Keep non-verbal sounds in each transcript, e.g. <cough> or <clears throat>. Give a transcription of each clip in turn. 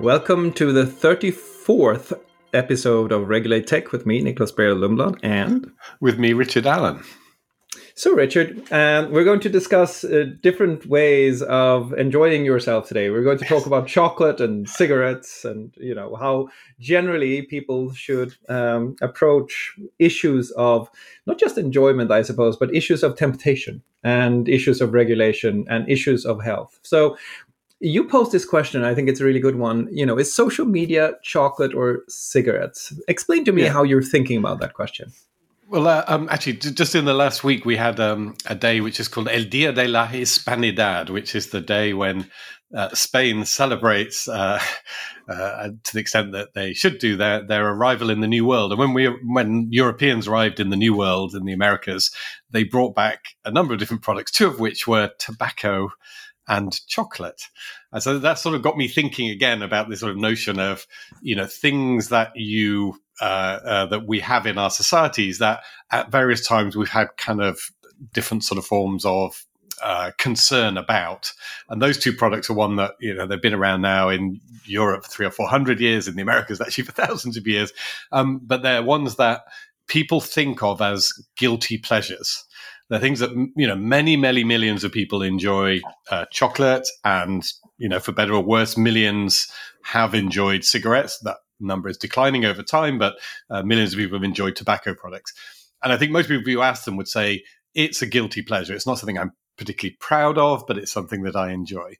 Welcome to the 34th episode of Regulate Tech with me, Nicklas Bayer Lundblad, and with me, Richard Allan. So, Richard, um, we're going to discuss uh, different ways of enjoying yourself today. We're going to talk about chocolate and cigarettes, and you know how generally people should um, approach issues of not just enjoyment, I suppose, but issues of temptation and issues of regulation and issues of health. So, you posed this question. I think it's a really good one. You know, is social media chocolate or cigarettes? Explain to me yeah. how you're thinking about that question. Well, uh, um, actually, just in the last week, we had um, a day which is called El Dia de la Hispanidad, which is the day when uh, Spain celebrates, uh, <laughs> uh, to the extent that they should do, their their arrival in the New World. And when we when Europeans arrived in the New World in the Americas, they brought back a number of different products, two of which were tobacco and chocolate. And so that sort of got me thinking again about this sort of notion of, you know, things that you uh, uh, that we have in our societies that at various times we've had kind of different sort of forms of uh, concern about. And those two products are one that, you know, they've been around now in Europe for three or four hundred years, in the Americas <laughs> actually for thousands of years. Um, but they're ones that people think of as guilty pleasures. They're things that you know many, many millions of people enjoy uh, chocolate, and you know, for better or worse, millions have enjoyed cigarettes. That number is declining over time, but uh, millions of people have enjoyed tobacco products. And I think most people, you ask them, would say it's a guilty pleasure. It's not something I'm particularly proud of, but it's something that I enjoy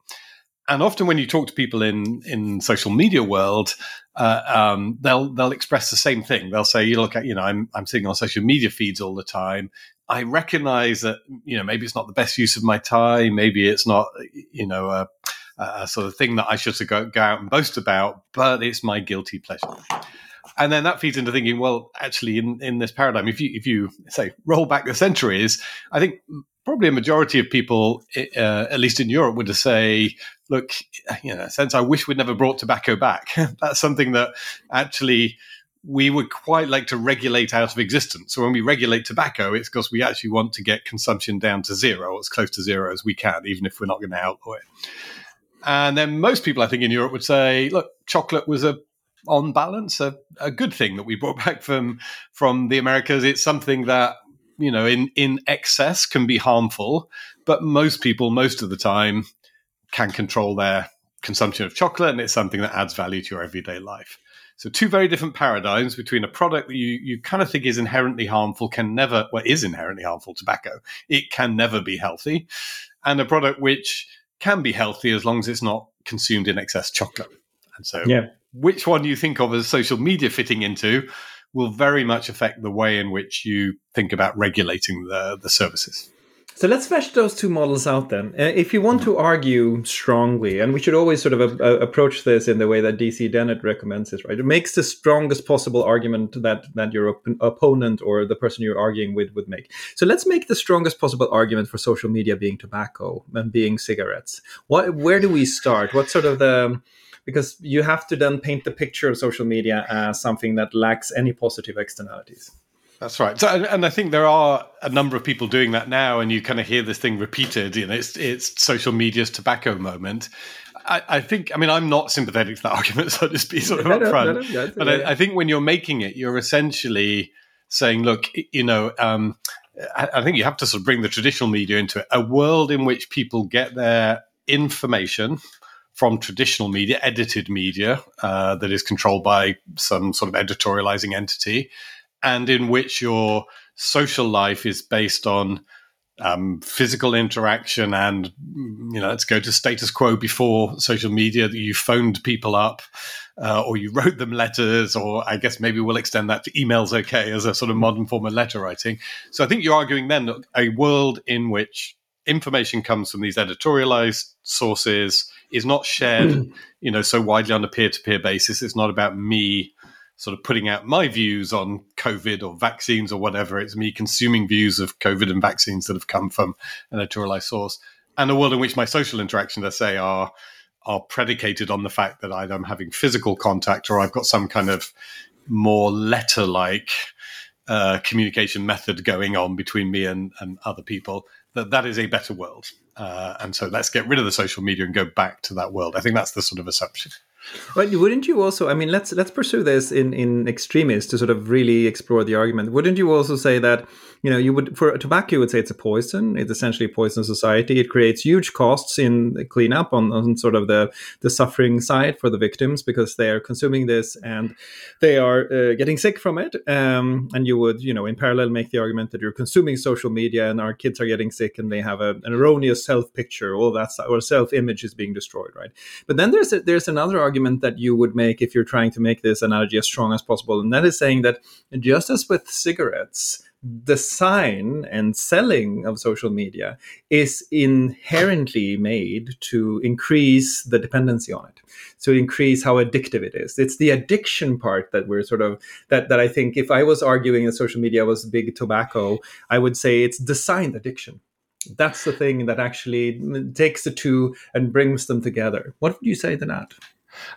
and often when you talk to people in in social media world, uh, um, they'll they'll express the same thing. They'll say, "You look at, you know, I'm I'm sitting on social media feeds all the time. I recognize that, you know, maybe it's not the best use of my time. Maybe it's not, you know, a, a sort of thing that I should go, go out and boast about, but it's my guilty pleasure." and then that feeds into thinking, well, actually, in, in this paradigm, if you if you say roll back the centuries, I think probably a majority of people, uh, at least in Europe, would say, look, you know, sense I wish we'd never brought tobacco back. <laughs> That's something that actually we would quite like to regulate out of existence. So when we regulate tobacco, it's because we actually want to get consumption down to zero, as close to zero as we can, even if we're not going to outlaw it. And then most people, I think, in Europe would say, look, chocolate was a on balance a, a good thing that we brought <laughs> back from from the Americas. It's something that you know in in excess can be harmful, but most people most of the time can control their consumption of chocolate, and it's something that adds value to your everyday life. So two very different paradigms between a product that you, you kind of think is inherently harmful, can never, well, is inherently harmful, tobacco. It can never be healthy. And a product which can be healthy as long as it's not consumed in excess chocolate. And so yeah which one you think of as social media fitting into will very much affect the way in which you think about regulating the, the services. So let's flesh those two models out then. Uh, if you want to argue strongly, and we should always sort of uh, approach this in the way that DC Dennett recommends it, right? It makes the strongest possible argument that that your op- opponent or the person you're arguing with would make. So let's make the strongest possible argument for social media being tobacco and being cigarettes. What, where do we start? What sort of the because you have to then paint the picture of social media as something that lacks any positive externalities. That's right. So, and I think there are a number of people doing that now, and you kind of hear this thing repeated. You know, it's it's social media's tobacco moment. I, I think. I mean, I'm not sympathetic to that <laughs> argument, so I'll just be sort of upfront. No, no, but I, I, think when you're making it, you're essentially saying, "Look, you know." Um, I think you have to sort of bring the traditional media into it. A world in which people get their information from traditional media, edited media uh, that is controlled by some sort of editorializing entity, and in which your social life is based on um, physical interaction and you know let's go to status quo before social media that you phoned people up uh, or you <laughs> wrote them letters or i guess maybe we'll extend that to emails okay as a sort of modern form of letter writing so i think you're arguing then that a world in which information comes from these editorialized sources is not shared, <clears throat> you know, so widely on a peer-to-peer basis. It's not about me sort of putting out my views on COVID or vaccines or whatever. It's me consuming views of COVID and vaccines that have come from an editorialized source, and a world in which my social interactions, I say, are are predicated on the fact that either I'm having physical contact or I've got some kind of more letter-like uh, communication method going on between me and, and other people. That that is a better world. Uh, and so let's get rid of the social media and go back to that world. I think that's the sort of assumption. But wouldn't you also? I mean, let's let's pursue this in in extremis to sort of really explore the argument. Wouldn't you also say that you know you would for tobacco you would say it's a poison. It's essentially a poison society. It creates huge costs in cleanup on, on sort of the the suffering side for the victims because they are consuming this and they are uh, getting sick from it. Um, and you would you know in parallel make the argument that you're consuming social media and our kids are getting sick and they have a, an erroneous self picture. All that or self image is being destroyed, right? But then there's a, there's another argument that you would make if you're trying to make this analogy as strong as possible. And that is saying that just as with cigarettes, the sign and selling of social media is inherently made to increase the dependency on it. To increase how addictive it is. It's the addiction part that we're sort of that that i think if i was arguing that social media was big tobacco i would say it's designed addiction. That's the thing that actually takes the two and brings them together. What would you say to that?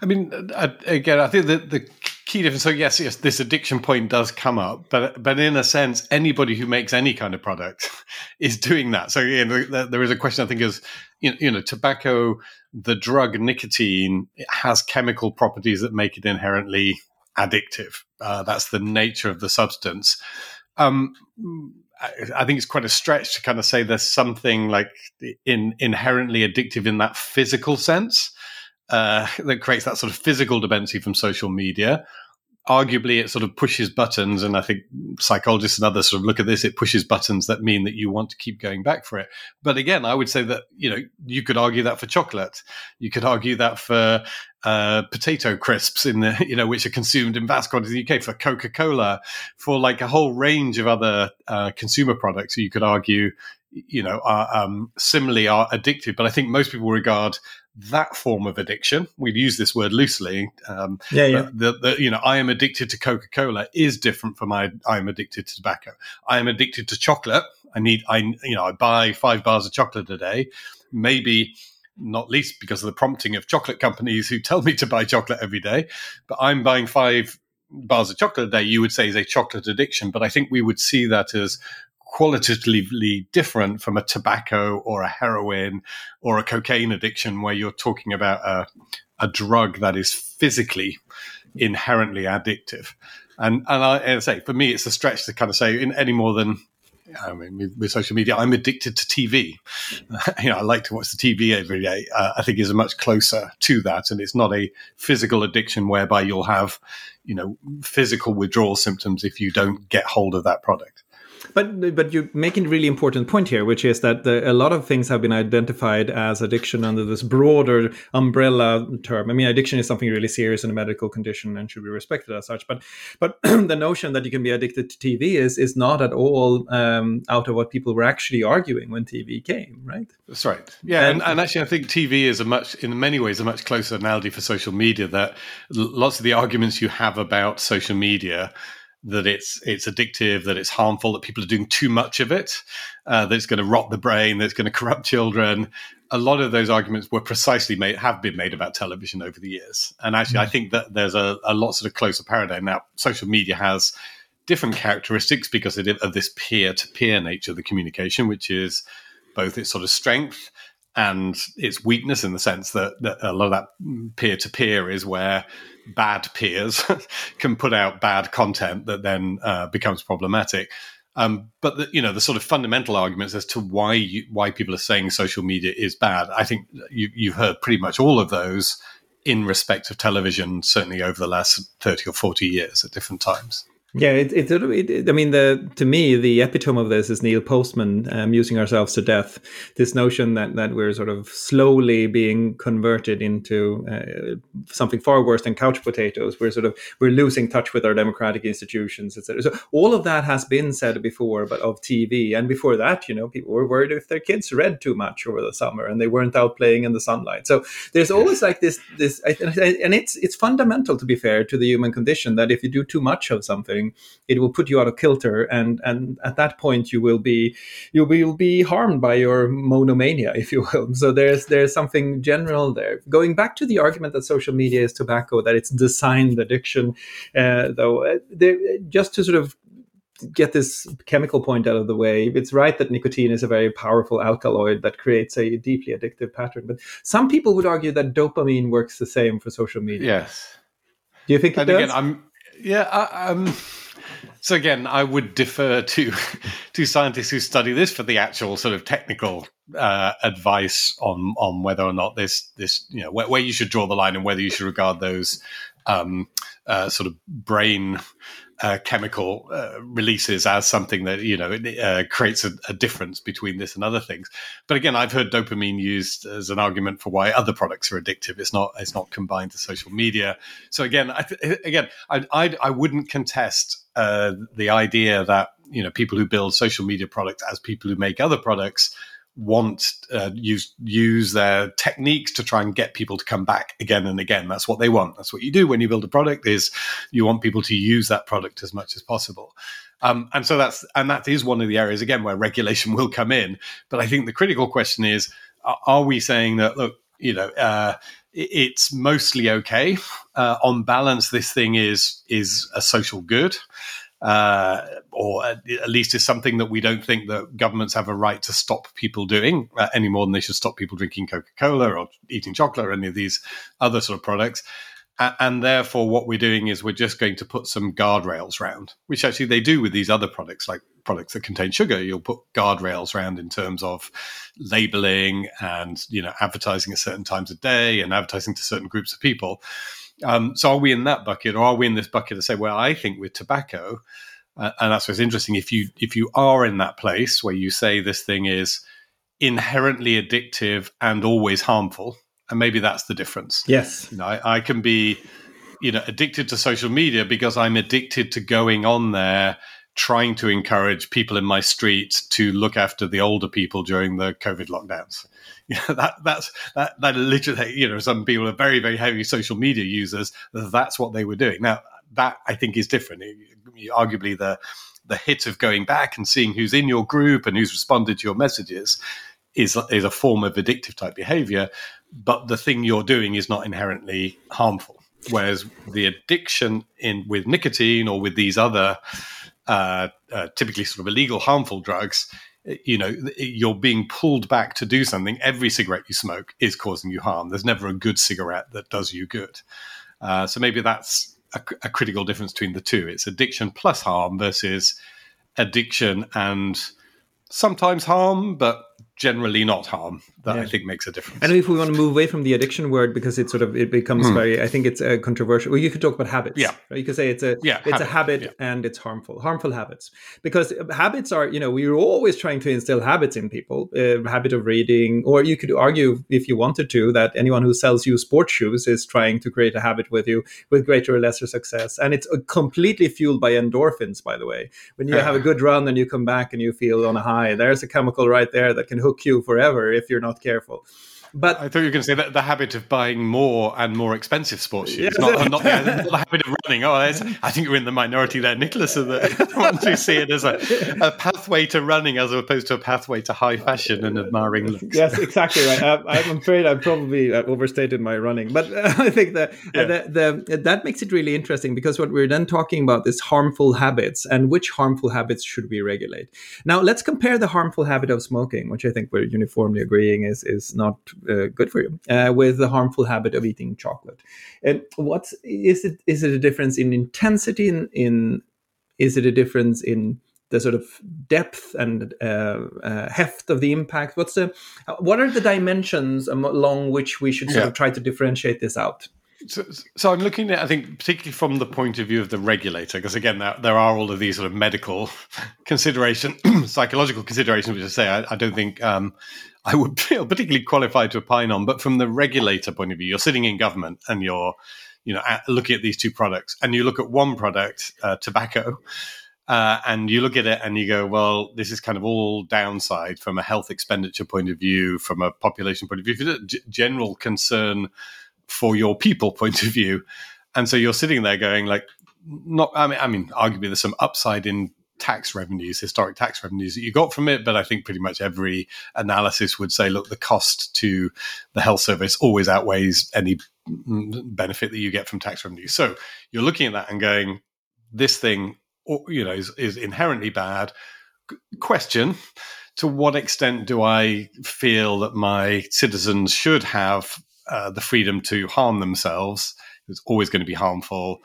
I mean, uh, again, I think that the key difference. So yes, yes, this addiction point does come up, but but in a sense, anybody who makes any kind of product <laughs> is doing that. So you know, there is a question. I think is you know, tobacco, the drug nicotine has chemical properties that make it inherently addictive. Uh, that's the nature of the substance. Um, I think it's quite a stretch to kind of say there's something like in, inherently addictive in that physical sense uh, <laughs> that creates that sort of physical dependency from social media. Arguably, it sort of pushes buttons, and I think psychologists and others sort of look at this. It pushes buttons that mean that you want to keep going back for it. But again, I would say that you know you could argue that for chocolate, you could argue that for uh, potato crisps in the <laughs> you know which are consumed in vast quantities in the UK, for Coca Cola, for like a whole range of other uh, consumer products. You could argue you know, are um, similarly are addictive. But I think most people regard that form of addiction. We've used this word loosely. Um, yeah, yeah. The, the, you know, I am addicted to Coca Cola is different from I, I am addicted to tobacco. I am addicted to chocolate. I need, I, you know, I buy five bars of chocolate a day. Maybe not least because of the prompting of chocolate companies who tell me to buy chocolate every day. But I'm buying five bars of chocolate a day. You would say is a chocolate addiction, but I think we would see that as qualitatively different from a tobacco or a heroin or a cocaine addiction, where you're talking about a, a drug that is physically inherently addictive. And and I, and I, say for me, it's a stretch to kind of say in any more than. I mean, with, with social media, I'm addicted to TV. <laughs> you know, I like to watch the TV every day. Uh, I think is much closer to that, and it's not a physical addiction whereby you'll have, you know, physical withdrawal symptoms if you don't get hold of that product. But but you're making a really important point here, which is that the, a lot of things have been identified as addiction under this broader umbrella term. I mean, addiction is something really serious in a medical condition and should be respected as such. But but <clears throat> the notion that you can be addicted to TV is is not at all um, out of what people were actually arguing when TV came, right? That's right. Yeah, and, and, and actually, I think TV is a much, in many ways, a much closer analogy for social media. That lots of the arguments you have about social media that it's it's addictive, that it's harmful, that people are doing too much of it, uh, that it's going to rot the brain, that it's going to corrupt children. A lot of those arguments were precisely made, have been made about television over the years. And actually, mm. I think that there's a, a lot sort of closer paradigm now. Social media has different characteristics because of this peer to peer nature of the communication, which is both its sort of strength and its weakness in the sense that, that a lot of that peer to peer is where bad peers <laughs> can put out bad content that then uh, becomes problematic. Um, but the, you know the sort of fundamental arguments as to why you, why people are saying social media is bad. I think you, you've heard pretty much all of those in respect of television, certainly over the last thirty or forty years at different times. Yeah, it, it, it, I mean, the to me, the epitome of this is Neil Postman amusing ourselves to death. This notion that that we're sort of slowly being converted into uh, something far worse than couch potatoes. We're sort of we're losing touch with our democratic institutions, etc. So all of that has been said before, but of TV and before that, you know, people were worried if their kids read too much over the summer and they weren't out playing in the sunlight. So there's always like this this, and it's it's fundamental to be fair to the human condition that if you do too much of something it will put you out of kilter and and at that point you will be you will be harmed by your monomania if you will so there's there's something general there going back to the argument that social media is tobacco that it's designed addiction uh, though uh, just to sort of get this chemical point out of the way. It's right that nicotine is a very powerful alkaloid that creates a deeply addictive pattern, but some people would argue that dopamine works the same for social media. Yes. Do you think it and does? Again, I'm yeah. I, um, so again, I would defer to <laughs> to scientists who study this for the actual sort of technical uh, advice on on whether or not this this you know where, where, you should draw the line and whether you should regard those um, uh, sort of brain uh, chemical uh, releases as something that you know uh, creates a, a, difference between this and other things. But again, I've heard dopamine used as an argument for why other products are addictive. It's not it's not combined to social media. So again, I th- again, I, I, I wouldn't contest uh, the idea that you know people who build social media products as people who make other products want uh, use use their techniques to try and get people to come back again and again. That's what they want. That's what you do when you build a product. Is you want people to use that product as much as possible. Um, and so that's and that is one of the areas again where regulation will come in. But I think the critical question is: Are we saying that look, you know? Uh, it's mostly okay. Uh, on balance, this thing is is a social good uh, or at least is something that we don't think that governments have a right to stop people doing uh, any more than they should stop people drinking Coca Cola or eating chocolate or any of these other sort of products. and therefore, what we're doing is we're just going to put some guardrails around, which actually they do with these other products, like products that contain sugar. You'll put guardrails around in terms of labeling and you know advertising at certain times of day and advertising to certain groups of people. Um, so are we in that bucket, or are we in this bucket to say, well, I think with tobacco, uh, and that's what's interesting. If you if you are in that place where you say this thing is inherently addictive and always harmful, and maybe that's the difference. Yes, you know, I, I can be, you know, addicted to social media because I'm addicted to going on there trying to encourage people in my street to look after the older people during the COVID lockdowns. <laughs> You know, that that's that that literally, you know, some people are very very heavy social media users. That's what they were doing. Now that I think is different. Arguably, the the hit of going back and seeing who's in your group and who's responded to your messages is is a form of addictive type behavior. But the thing you're doing is not inherently harmful. Whereas the addiction in with nicotine or with these other uh, uh, typically sort of illegal, harmful drugs, you know, you're being pulled back to do something. Every cigarette you smoke is causing you harm. There's never a good cigarette that does you good. Uh, so maybe that's a, a, critical difference between the two. It's addiction plus harm versus addiction and sometimes harm, but generally not harm that yeah. I think makes a difference. And if we want to move away from the addiction word because it sort of it becomes mm. very I think it's a controversial well you could talk about habits. Yeah. Right? You could say it's a yeah, it's habit. a habit yeah. and it's harmful. Harmful habits. Because habits are, you know, we're always trying to instill habits in people. A habit of reading or you could argue if you wanted to that anyone who sells you sports shoes is trying to create a habit with you with greater or lesser success. And it's uh, completely fueled by endorphins by the way. When you have a good run and you come back and you feel on a high, there's a chemical right there that can hook you forever if you're not careful. But I thought you were going to say that the habit of buying more and more expensive sports shoes, not, not, the, not, the, habit of running. Oh, I think you're in the minority there, Nicklas, of the <laughs> ones who see it as a, a, pathway to running as opposed to a pathway to high fashion and admiring looks. Yes, exactly right. I, am afraid I've probably overstated my running, but uh, <laughs> I think that yeah. the, the, that makes it really interesting because what we're then talking about is harmful habits and which harmful habits should we regulate. Now, let's compare the harmful habit of smoking, which I think we're uniformly agreeing is is not uh, good for you uh, with the harmful habit of eating chocolate. And what is it? Is it a difference in intensity? In, in is it a difference in the sort of depth and uh, uh, heft of the impact? What's the what are the dimensions along which we should sort yeah. of try to differentiate this out? So, so, I'm looking at, I think, particularly from the point of view of the regulator, because again, there, there, are all of these sort of medical <laughs> consideration, <clears throat> psychological considerations, which I say I, I don't think um, I would <laughs> feel particularly qualified to opine on. But from the regulator point of view, you're sitting in government and you're, you know, at, looking at these two products, and you look at one product, uh, tobacco, uh, and you look at it and you go, well, this is kind of all downside from a health expenditure point of view, from a population point of view, general concern for your people <laughs> point of view. And so you're sitting there going, like, not. I mean, I mean, arguably there's some upside in tax revenues, historic tax revenues that you got from it. But I think pretty much every analysis would say, look, the cost to the health service always outweighs any benefit that you get from tax revenues. So you're looking at that and going, this thing you know is, is inherently bad. Question: To what extent do I feel that my citizens should have uh, the freedom to harm themselves? It's always going to be harmful.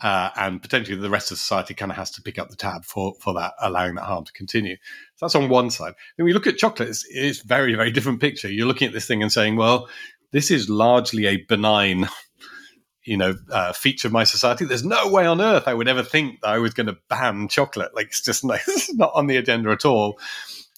Uh, and potentially the rest of society kind of has to pick up the tab for for that, allowing that harm to continue. So that's on one side. Then we look at chocolate; it's, it's very very different picture. You're looking at this thing and saying, well, this is largely a benign you know uh, feature of my society. There's no way on earth I would ever think that I was going to ban chocolate. Like it's just <laughs> not, it's not on the agenda at all.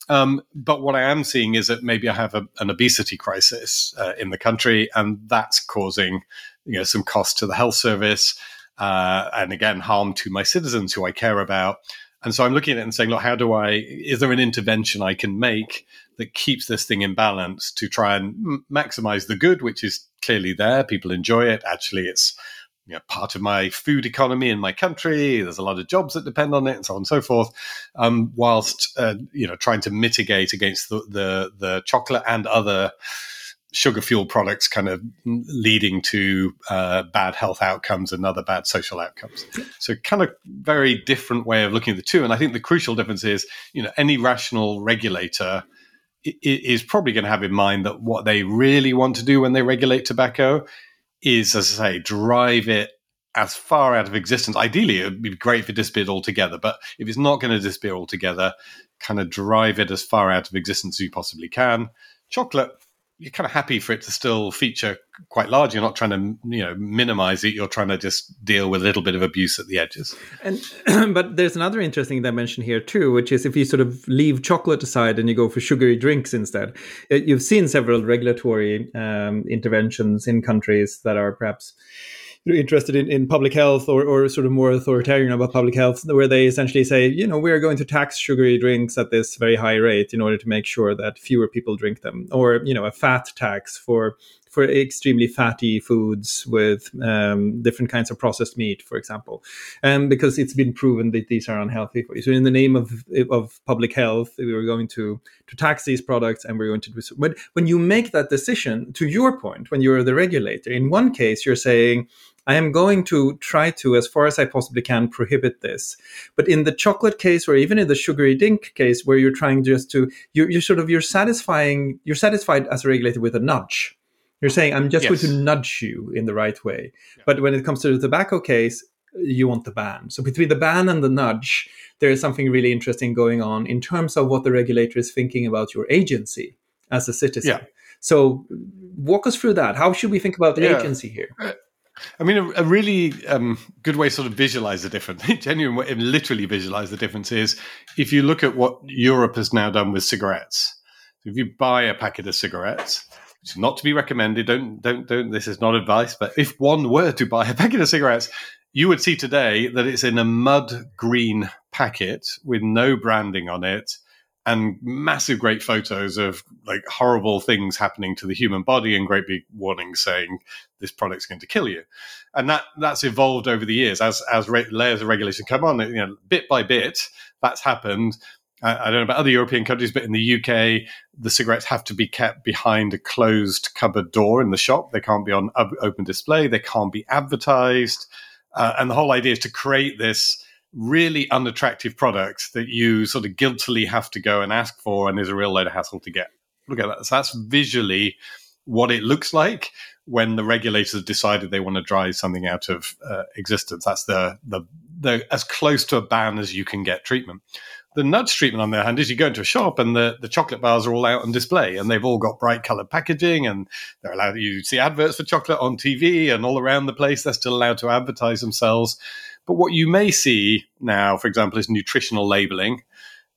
Um, but what I am seeing is that maybe I have a, an obesity crisis uh, in the country, and that's causing you know some cost to the health service, uh, and again harm to my citizens who I care about. And so I'm looking at it and saying, look, how do I? Is there an intervention I can make that keeps this thing in balance to try and m- maximize the good, which is clearly there. People enjoy it. Actually, it's you know, part of my food economy in my country. There's a lot of jobs that depend on it, and so on and so forth. Um, whilst uh, you know, trying to mitigate against the, the, the chocolate and other sugar fuel products, kind of leading to uh, bad health outcomes and other bad social outcomes. So, kind of very different way of looking at the two. And I think the crucial difference is, you know, any rational regulator is probably going to have in mind that what they really want to do when they regulate tobacco is, as I say, drive it as far out of existence. Ideally, it would be great it disappeared altogether, but if it's not going to disappear altogether, kind of drive it as far out of existence as you possibly can. Chocolate, you're kind of happy for it to still feature quite large. You're not trying to you know minimize it. You're trying to just deal with a little bit of abuse at the edges. And <clears throat> but there's another interesting dimension here too, which is if you sort of leave chocolate aside and you go for sugary drinks instead. You've seen several regulatory um, interventions in countries that are perhaps interested in, in public health or, or sort of more authoritarian about public health, where they essentially say, you know, we are going to tax sugary drinks at this very high rate in order to make sure that fewer people drink them, or you know, a fat tax for for extremely fatty foods with um, different kinds of processed meat, for example, um, because it's been proven that these are unhealthy for you. So, in the name of of public health, we are going to to tax these products, and we're going to do. So. But when you make that decision, to your point, when you're the regulator, in one case you're saying I am going to try to, as far as I possibly can, prohibit this. But in the chocolate case, or even in the sugary dink case, where you're trying just to, you're, you're sort of you're satisfying, you're satisfied as a regulator with a nudge. You're saying, I'm just yes. going to nudge you in the right way. Yeah. But when it comes to the tobacco case, you want the ban. So between the ban and the nudge, there is something really interesting going on in terms of what the regulator is thinking about your agency as a citizen. Yeah. So walk us through that. How should we think about the yeah. agency here? Uh, I mean, a, a really um, good way to sort of visualize the difference, <laughs> genuine way, literally visualize the difference is if you look at what Europe has now done with cigarettes. If you buy a packet of cigarettes, which not to be recommended, don't, don't, don't, this is not advice, but if one were to buy a <laughs> packet of cigarettes, you would see today that it's in a mud green packet with no branding on it and massive great photos of like horrible things happening to the human body and great big warnings saying this product's going to kill you and that that's evolved over the years as as re- layers of regulation come on you know bit by bit that's happened I, don't know about other European countries, but in the UK, the cigarettes have to be kept behind a closed cupboard door in the shop. They can't be on open display. They can't be advertised. Uh, and the whole idea is to create this really unattractive product that you sort of guiltily have to go and ask for and is a real load of hassle to get. Look at that. So that's visually what it looks like when the regulators decided they want to drive something out of uh, existence. That's the, the the as close to a ban as you can get treatment. The nudge treatment, on the other hand, is you go into a shop and the, the chocolate bars are all out on display and they've all got bright colored packaging and they're allowed you see adverts for chocolate on TV and all around the place. They're still allowed to advertise themselves. But what you may see now, for example, is nutritional labeling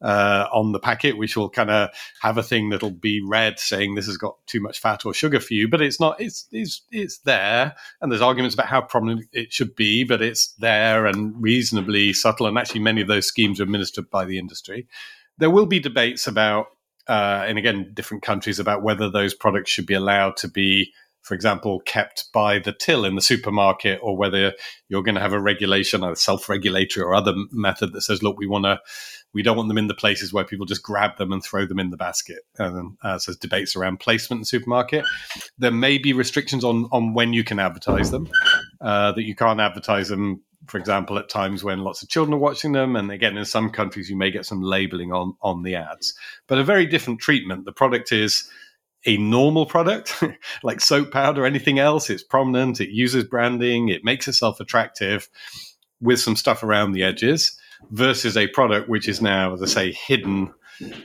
uh, on the packet, which will kind of have a thing that'll be red saying this has got too much fat or sugar for you, but it's not. It's it's it's there, and there's arguments about how prominent it should be, but it's there and reasonably subtle. And actually, many of those schemes are administered by the industry. There will be debates about, uh, and again, different countries about whether those products should be allowed to be for example, kept by the till in the supermarket, or whether you're going to have a regulation, a self-regulatory or other method that says, look, we want to, we don't want them in the places where people just grab them and throw them in the basket. And uh, so debates around placement in the supermarket. There may be restrictions on on when you can advertise them. Uh, that you can't advertise them for example, at times when lots of children are watching them. And again, in some countries, you may get some labeling on, on the ads, but a very different treatment. The product is a normal product <laughs> like soap powder, anything else. It's prominent, it uses branding, it makes itself attractive with some stuff around the edges versus a product which is now, as I say, hidden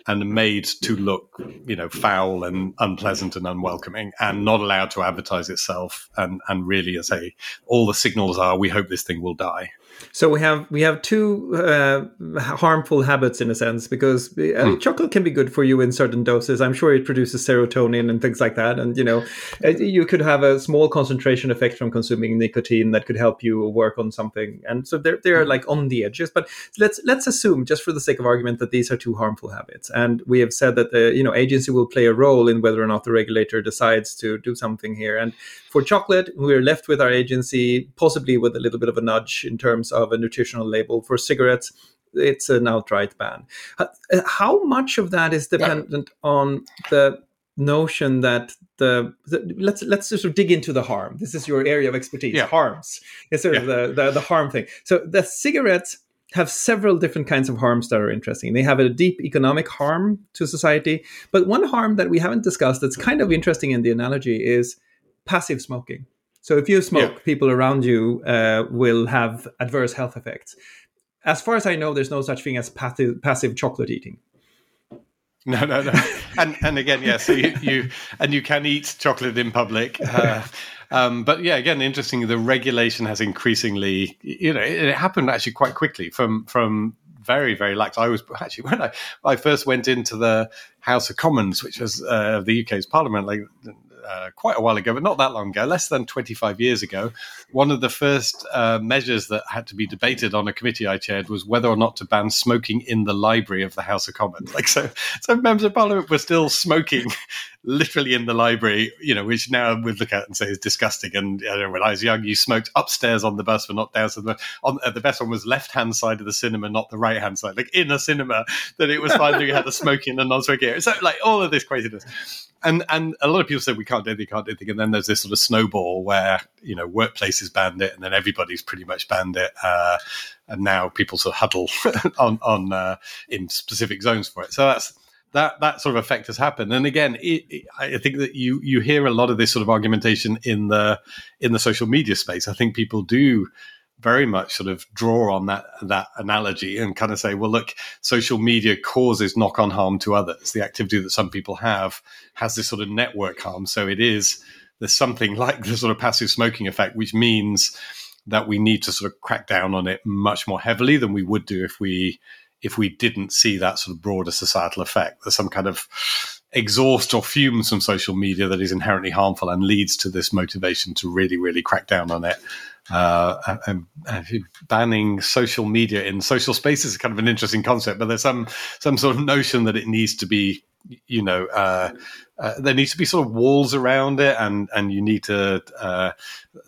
and made to look, you know, foul and unpleasant and unwelcoming, and not allowed to advertise itself. And and really, as say, all the signals are, we hope this thing will die. So we have we have two uh, harmful habits in a sense because uh, hmm. chocolate can be good for you in certain doses. I'm sure it produces serotonin and things like that, and you know uh, you could have a small concentration effect from consuming nicotine that could help you work on something. And so they're they're hmm. like on the edges. But let's let's assume, just for the sake of argument, that these are two harmful habits, and we have said that the you know agency will play a role in whether or not the regulator decides to do something here. And for chocolate, we're left with our agency, possibly with a little bit of a nudge in terms of a nutritional label. For cigarettes, it's an outright ban. How much of that is dependent yeah. on the notion that the, the, let's let's sort of dig into the harm. This is your area of expertise. Yeah. Harms. It's sort yeah. of the, the the harm thing. So the cigarettes have several different kinds of harms that are interesting. They have a deep economic harm to society, but one harm that we haven't discussed that's kind of interesting in the analogy is passive smoking. So if you smoke, yeah. people around you uh, will have adverse health effects. As far as I know, there's no such thing as passive, passive chocolate eating. No, no, no. <laughs> and and again, yeah. So you, you and you can eat chocolate in public. Uh, <laughs> um, but yeah, again, interesting. The regulation has increasingly, you know, it, it happened actually quite quickly from from very very lax. I was actually when I I first went into the House of Commons, which was uh, the UK's Parliament, like uh, quite a while ago, but not that long ago, less than 25 years ago, one of the first uh, measures that had to be debated on a committee I chaired was whether or not to ban smoking in the library of the House of Commons. Like so, so members of Parliament were still smoking <laughs> literally in the library, you know, which now we'd look at and say is disgusting. And you know, when I was young, you smoked upstairs on the bus, but not downstairs. On uh, the best one was left hand side of the cinema, not the right hand side. Like in a cinema, that it was fine that you had the smoking and non-smoking. So like all of this craziness and and a lot of people say we can't do anything, can't do anything, and then there's this sort of snowball where you know workplaces banned it, and then everybody's pretty much banned it, uh, and now people sort of huddle <laughs> on on uh, in specific zones for it. So that's that that sort of effect has happened. And again, it, it, I think that you you hear a lot of this sort of argumentation in the in the social media space. I think people do very much sort of draw on that that analogy and kind of say, well, look, social media causes knock on harm to others. The activity that some people have has this sort of network harm. So it is there's something <laughs> like the sort of passive smoking effect, which means that we need to sort of crack down on it much more heavily than we would do if we if we didn't see that sort of broader societal effect. There's some kind of exhaust or fumes from social media that is inherently harmful and leads to this motivation to really, really crack down on it uh, banning social media in social spaces is kind of an interesting concept, but there's some some sort of notion that it needs to be, you know, uh, uh, there needs to be sort of walls around it, and and you need to uh,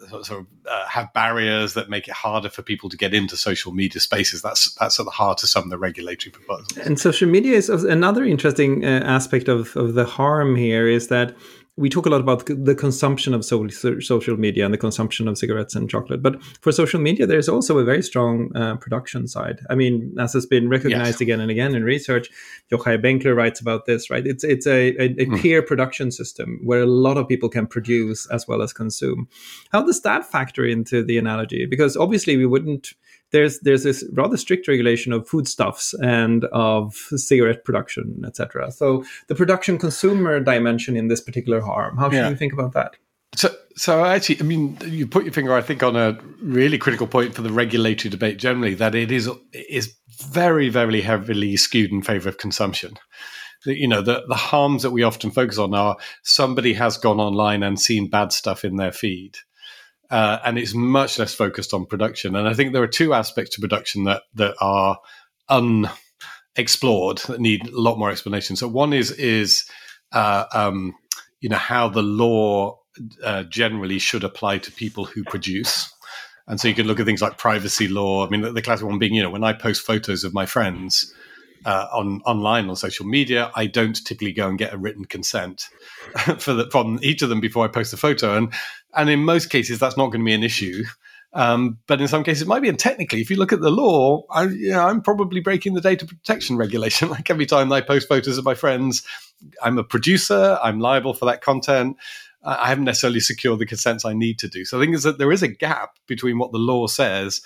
sort of uh, have barriers that make it harder for people to get into social media spaces. That's that's at the heart of some of the regulatory proposals. And social media is another interesting uh, aspect of of the harm here is that we talk a lot about the consumption of social media and the consumption of cigarettes and chocolate. But for social media, there's also a very strong uh, production side. I mean, as has been recognized yes. again and again in research, Yochai Benkler writes about this, right? It's it's a, a, a mm. peer production system where a lot of people can produce as well as consume. How does that factor into the analogy? Because obviously, we wouldn't there's there's this rather strict regulation of foodstuffs and of cigarette production, etc. So the production consumer dimension in this particular harm, how should yeah. you think about that? So, so actually, I mean, you put your finger, I think, on a really critical point for the regulatory debate generally. That it is is very, very heavily skewed in favour of consumption. You know, the the harms that we often focus on are somebody has gone online and seen bad stuff in their feed, uh, and it's much less focused on production. And I think there are two aspects to production that that are unexplored that need a lot more explanation. So one is is uh, um, you know how the law uh, generally should apply to people who produce. And so you can look at things like privacy law. I mean, the, the classic one being, you know, when I post photos of my friends uh, on online on social media, I don't typically go and get a written consent <laughs> for the, from each of them before I post a photo. And and in most cases, that's not going to be an issue. Um, but in some cases, it might be. And technically, if you look at the law, I, you know, I'm probably breaking the data protection regulation. <laughs> Like every time I post photos of my friends, I'm a producer. I'm liable for that content. I haven't necessarily secured the consents I need to do. So I think is that there is a gap between what the law says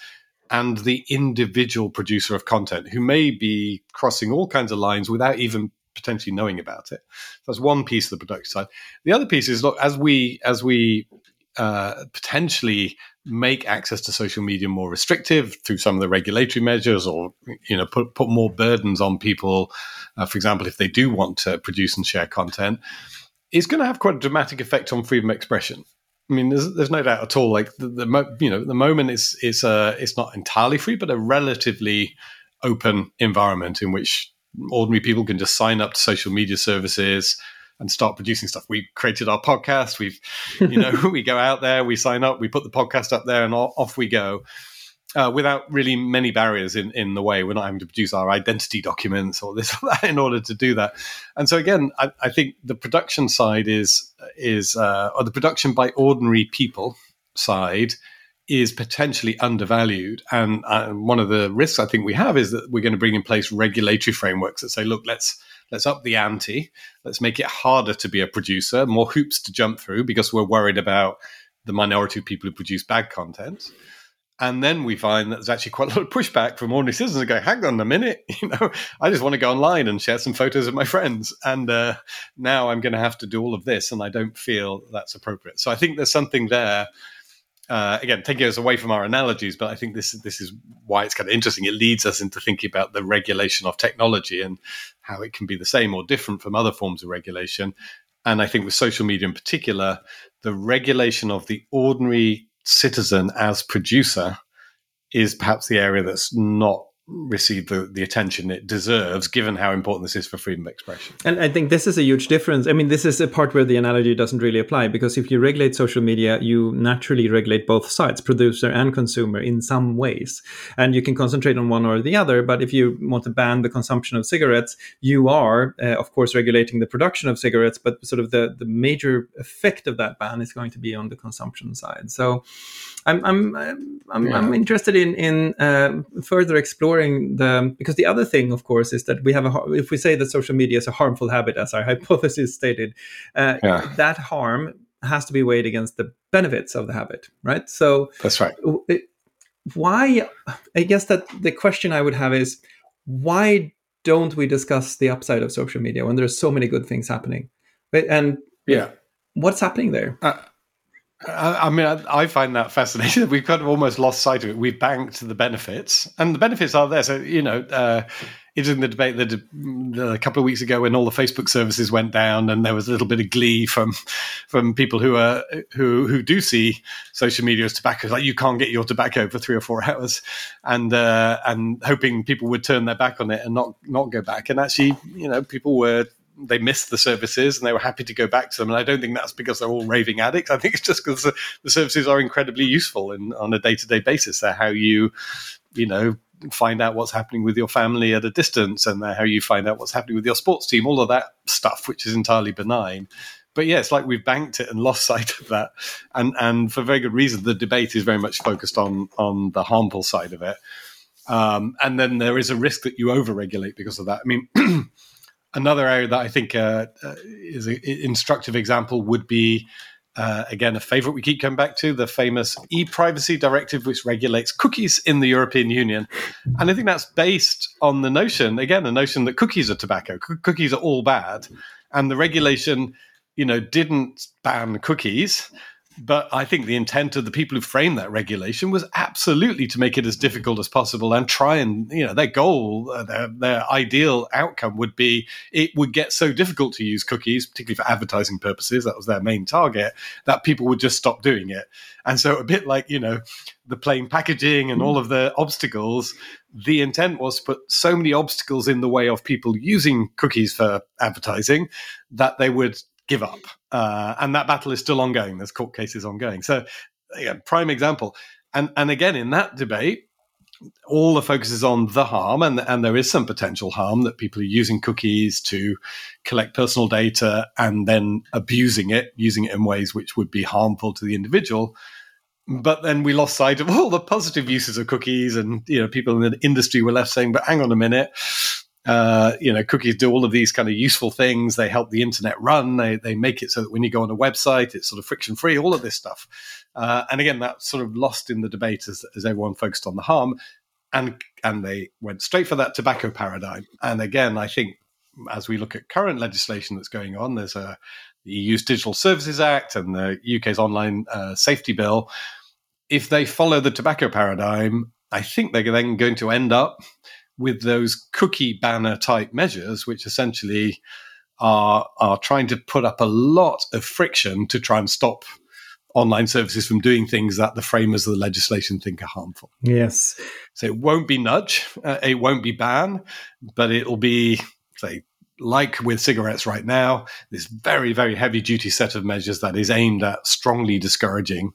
and the individual producer of content who may be crossing all kinds of lines without even potentially knowing about it. That's one piece of the production side. The other piece is look as we as we uh, potentially make access to social media more restrictive through some of the regulatory measures, or you know put put more burdens on people. Uh, for example, if they do want to produce and share content, it's going to have quite a dramatic effect on freedom of expression. I mean, there's, there's no doubt at all. Like the, the you know the moment is is uh, it's not entirely free, but a relatively open environment in which ordinary people can just sign up to social media services and start producing stuff. We created our podcast. We've, you know, <laughs> we go out there, we sign up, we put the podcast up there, and off we go. Uh, without really many barriers in, in the way. We're not having to produce our identity documents or this <laughs> or that in order to do that. And so again, I, I think the production side is is uh, or the production by ordinary people side is potentially undervalued. And uh, one of the risks I think we have is that we're going to bring in place regulatory frameworks that say, look, let's let's up the ante, let's make it harder to be a producer, more hoops to jump through because we're worried about the minority of people who produce bad content. And then we find that there's actually quite a lot of pushback from ordinary citizens go, hang on a minute, <laughs> you know, I just want to go online and share some photos of my friends. And uh, now I'm going to have to do all of this. And I don't feel that's appropriate. So I think there's something there uh, again, taking us away from our analogies, but I think this this is why it's kind of interesting. It leads us into thinking about the regulation of technology and how it can be the same or different from other forms of regulation. And I think with social media in particular, the regulation of the ordinary citizen as producer is perhaps the area that's not receive the, the attention it deserves given how important this is for freedom of expression. And i think this is a huge difference. I mean this is a part where the analogy doesn't really apply because if you regulate social media you naturally regulate both sides producer and consumer in some ways. And you can concentrate on one or the other but if you want to ban the consumption of cigarettes you are uh, of course regulating the production of cigarettes but sort of the, the major effect of that ban is going to be on the consumption side. So i'm i'm i'm, yeah. I'm interested in in uh, further exploring exploring the because the other thing, of course, is that we have a if we say that social media is a harmful habit, as our <laughs> hypothesis stated, uh, yeah. that harm has to be weighed against the benefits of the habit, right? So that's right. Why? I guess that the question I would have is why don't we discuss the upside of social media when there's so many good things happening? And yeah, what's happening there? Uh, I mean, I find that fascinating. <laughs> We've kind of almost lost sight of it. We've banked the benefits, and the benefits are there. So, you know, uh, in the debate that a couple of weeks ago when all the Facebook services went down, and there was a little bit of glee from from people who are who who do see social media as tobacco. Like you can't get your tobacco for three or four <laughs> hours, and uh, and hoping people would turn their back on it and not not go back. And actually, you know, people were they missed the services and they were happy to go back to them. And I don't think that's because they're all raving addicts. I think it's just because the, services are incredibly useful in, on a day to day basis. They're how you, you know, find out what's happening with your family at a distance and they're how you find out what's happening with your sports team, all of that stuff, which is entirely benign. But yeah, it's like we've banked it and <laughs> lost sight of that. And, and for very good reason, the debate is very much focused on, on the harmful side of it. Um, and then there is a risk that you overregulate because of that. I mean, <clears throat> another area that I think uh, uh, is an instructive example would be. Uh, again, a favorite we keep coming back to the famous e privacy directive, which regulates cookies in the European Union. And I think that's based on the notion, again, the notion that cookies are tobacco, C- cookies are all bad. And the regulation, you know, didn't ban cookies, but I think the intent of the people who framed that regulation was absolutely to make it as difficult as possible and try and, you know, their goal, uh, their, their ideal outcome would be it would get so difficult to use cookies, particularly for advertising purposes, that was their main target, that people would just stop doing it. And so, a bit like, you know, the plain packaging and all of the obstacles, the intent was to put so many obstacles in the way of people using cookies for advertising that they would give up. Uh, and that battle is still ongoing. There's court cases ongoing. So, again, prime example. And and again, in that debate, all the focus is on the harm, and and there is some potential harm that people are using cookies to collect personal data and then abusing it, using it in ways which would be harmful to the individual. But then we lost sight of all the positive uses of cookies, and you know, people in the industry were left saying, "But hang on a minute." Uh, you know, cookies do all of these kind of useful things. They help the internet run. They they make it so that when you go on a website, it's sort of friction free. All of this stuff. Uh, and again, that's sort of lost in the debate as, as everyone focused on the harm, and and they went straight for that tobacco paradigm. And again, I think as we look at current legislation that's going on, there's a the EU's Digital Services Act and the UK's Online uh, Safety Bill. If they follow the tobacco paradigm, I think they're then going to end up with those cookie banner type measures, which essentially are are trying to put up a lot of friction to try and stop online services from doing things that the framers of the legislation think are harmful. Yes. So it won't be nudge, uh, it won't be ban, but it'll be say like with cigarettes right now, this very very heavy duty set of measures that is aimed at strongly discouraging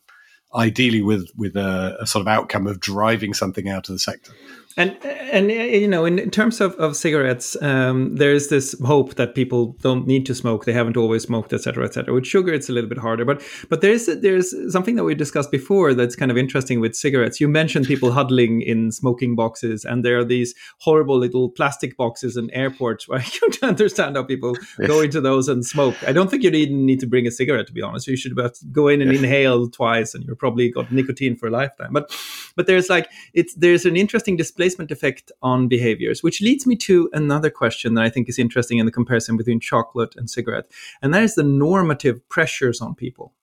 ideally with with a, a, sort of outcome of driving something out of the sector. And and you know, in, in terms of, of cigarettes, um, there is this hope that people don't need to smoke; they haven't always smoked, etc., etc. With sugar, it's a little bit harder, but but there's there's something that we discussed before that's kind of interesting with cigarettes. You mentioned people huddling in smoking boxes, and there are these horrible little plastic boxes in airports where <laughs> I can't understand how people <laughs> yes. go into those and smoke. I don't think you even need to bring a cigarette, to be honest. You should go in and yes. inhale twice, and you're probably got nicotine for a lifetime. But but there's like it's there's an interesting display displacement effect on behaviors, which leads me to another question that I think is interesting in the comparison between chocolate and cigarette, and that is the normative pressures on people.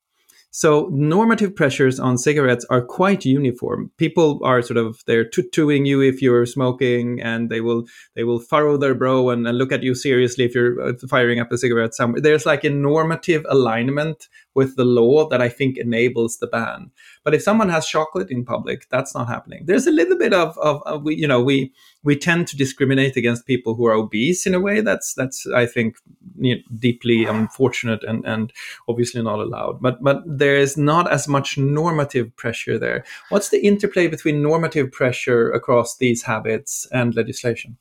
So normative pressures on cigarettes are quite uniform. People are sort of they're tutuing you if you're smoking, and they will they will furrow their brow and, and look at you seriously if you're uh, firing up a cigarette somewhere. There's like a normative alignment with the law that I think enables the ban. But if someone has chocolate in public, that's not happening. There's a little bit of, of, of we, you know, we we tend to discriminate against people who are obese in a way that's that's I think you know, deeply unfortunate and and obviously not allowed. But but there is not as much normative pressure there. What's the interplay between normative pressure across these habits and legislation?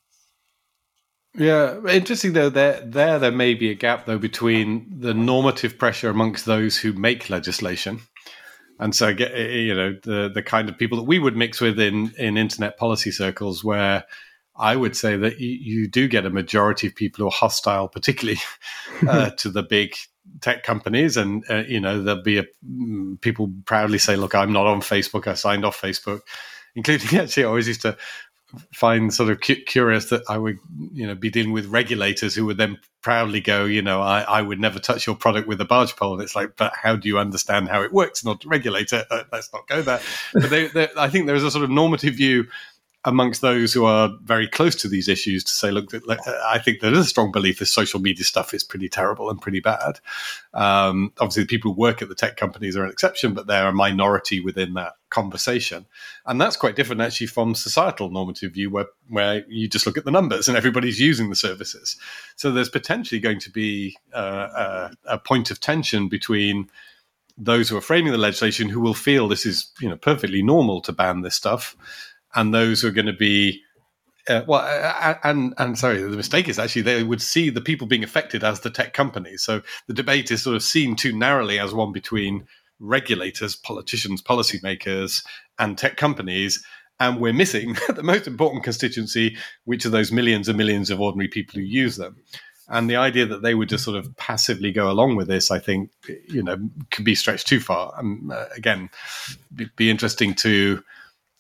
Yeah, interesting though. There, there, there may be a gap though between the normative pressure amongst those who make legislation, and so eh, eh, you know the the kind of people that we would mix with in in internet policy circles, where I would say that you, you do get a majority of people who are hostile, particularly <laughs> uh, to the big tech companies, and uh, you know there'll be a, mm, people proudly say, "Look, I'm not on Facebook. I signed off Facebook." Including <laughs> actually, I always used to find sort of cu- curious that I would, you know, be dealing with regulators who would then proudly go, you know, I, I would never touch your product with a barge pole. And it's like, but how do you understand how it works? Not regulator. Uh, let's not go there. But they, they, I think there is a sort of normative view amongst those who are very close to these issues to say, look, I think there is a strong belief this social media stuff is pretty terrible and pretty bad. Um, obviously, the people who work at the tech companies are an exception, but they're a minority within that conversation. And that's quite different actually from societal normative view where, where you just look at the numbers and everybody's using the services. So there's potentially going to be uh, a, a point of tension between those who are framing the legislation who will feel this is you know perfectly normal to ban this stuff and those are going to be uh, well, and and sorry, the mistake is actually they would see the people being affected as the tech companies. So the debate is sort of seen too narrowly as one between regulators, politicians, policymakers, and tech companies. And we're missing <laughs> the most important constituency, which are those millions and millions of ordinary people who use them. And the idea that they would just sort of passively go along with this, I think, you know, could be stretched too far. And uh, again, be interesting to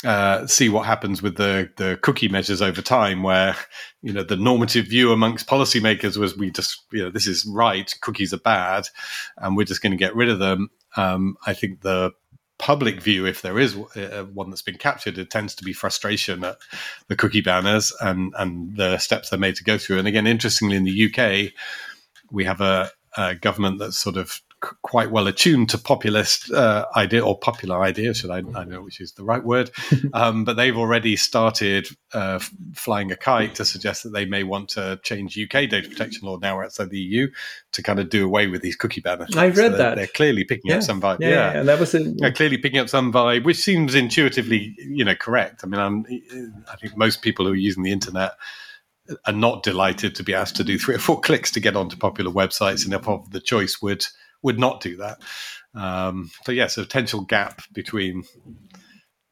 uh, see what happens with the the cookie measures over time, where you know the normative view amongst policymakers was we just you know this is right, cookies are bad, and we're just going to get rid of them. Um, I think the public view, if there is uh, one that's been captured, it tends to be frustration at the cookie banners and and the steps they're made to go through. And again, interestingly, in the UK, we have a, a government that's sort of quite well attuned to populist uh, idea or popular idea, should I, I know which is the right word, <laughs> um, but they've already started uh, flying a kite to suggest that they may want to change UK data protection law now outside the EU to kind of do away with these cookie banners. I read so that. They're clearly picking yeah. up some vibe. Yeah, yeah. yeah. that was a... they're clearly picking up some vibe, which seems intuitively, you know, correct. I mean, I'm, I think most people who are using the internet are not delighted to be asked to do three or four clicks to get onto popular websites, and if the choice would would not do that. Um, so yes, a potential gap between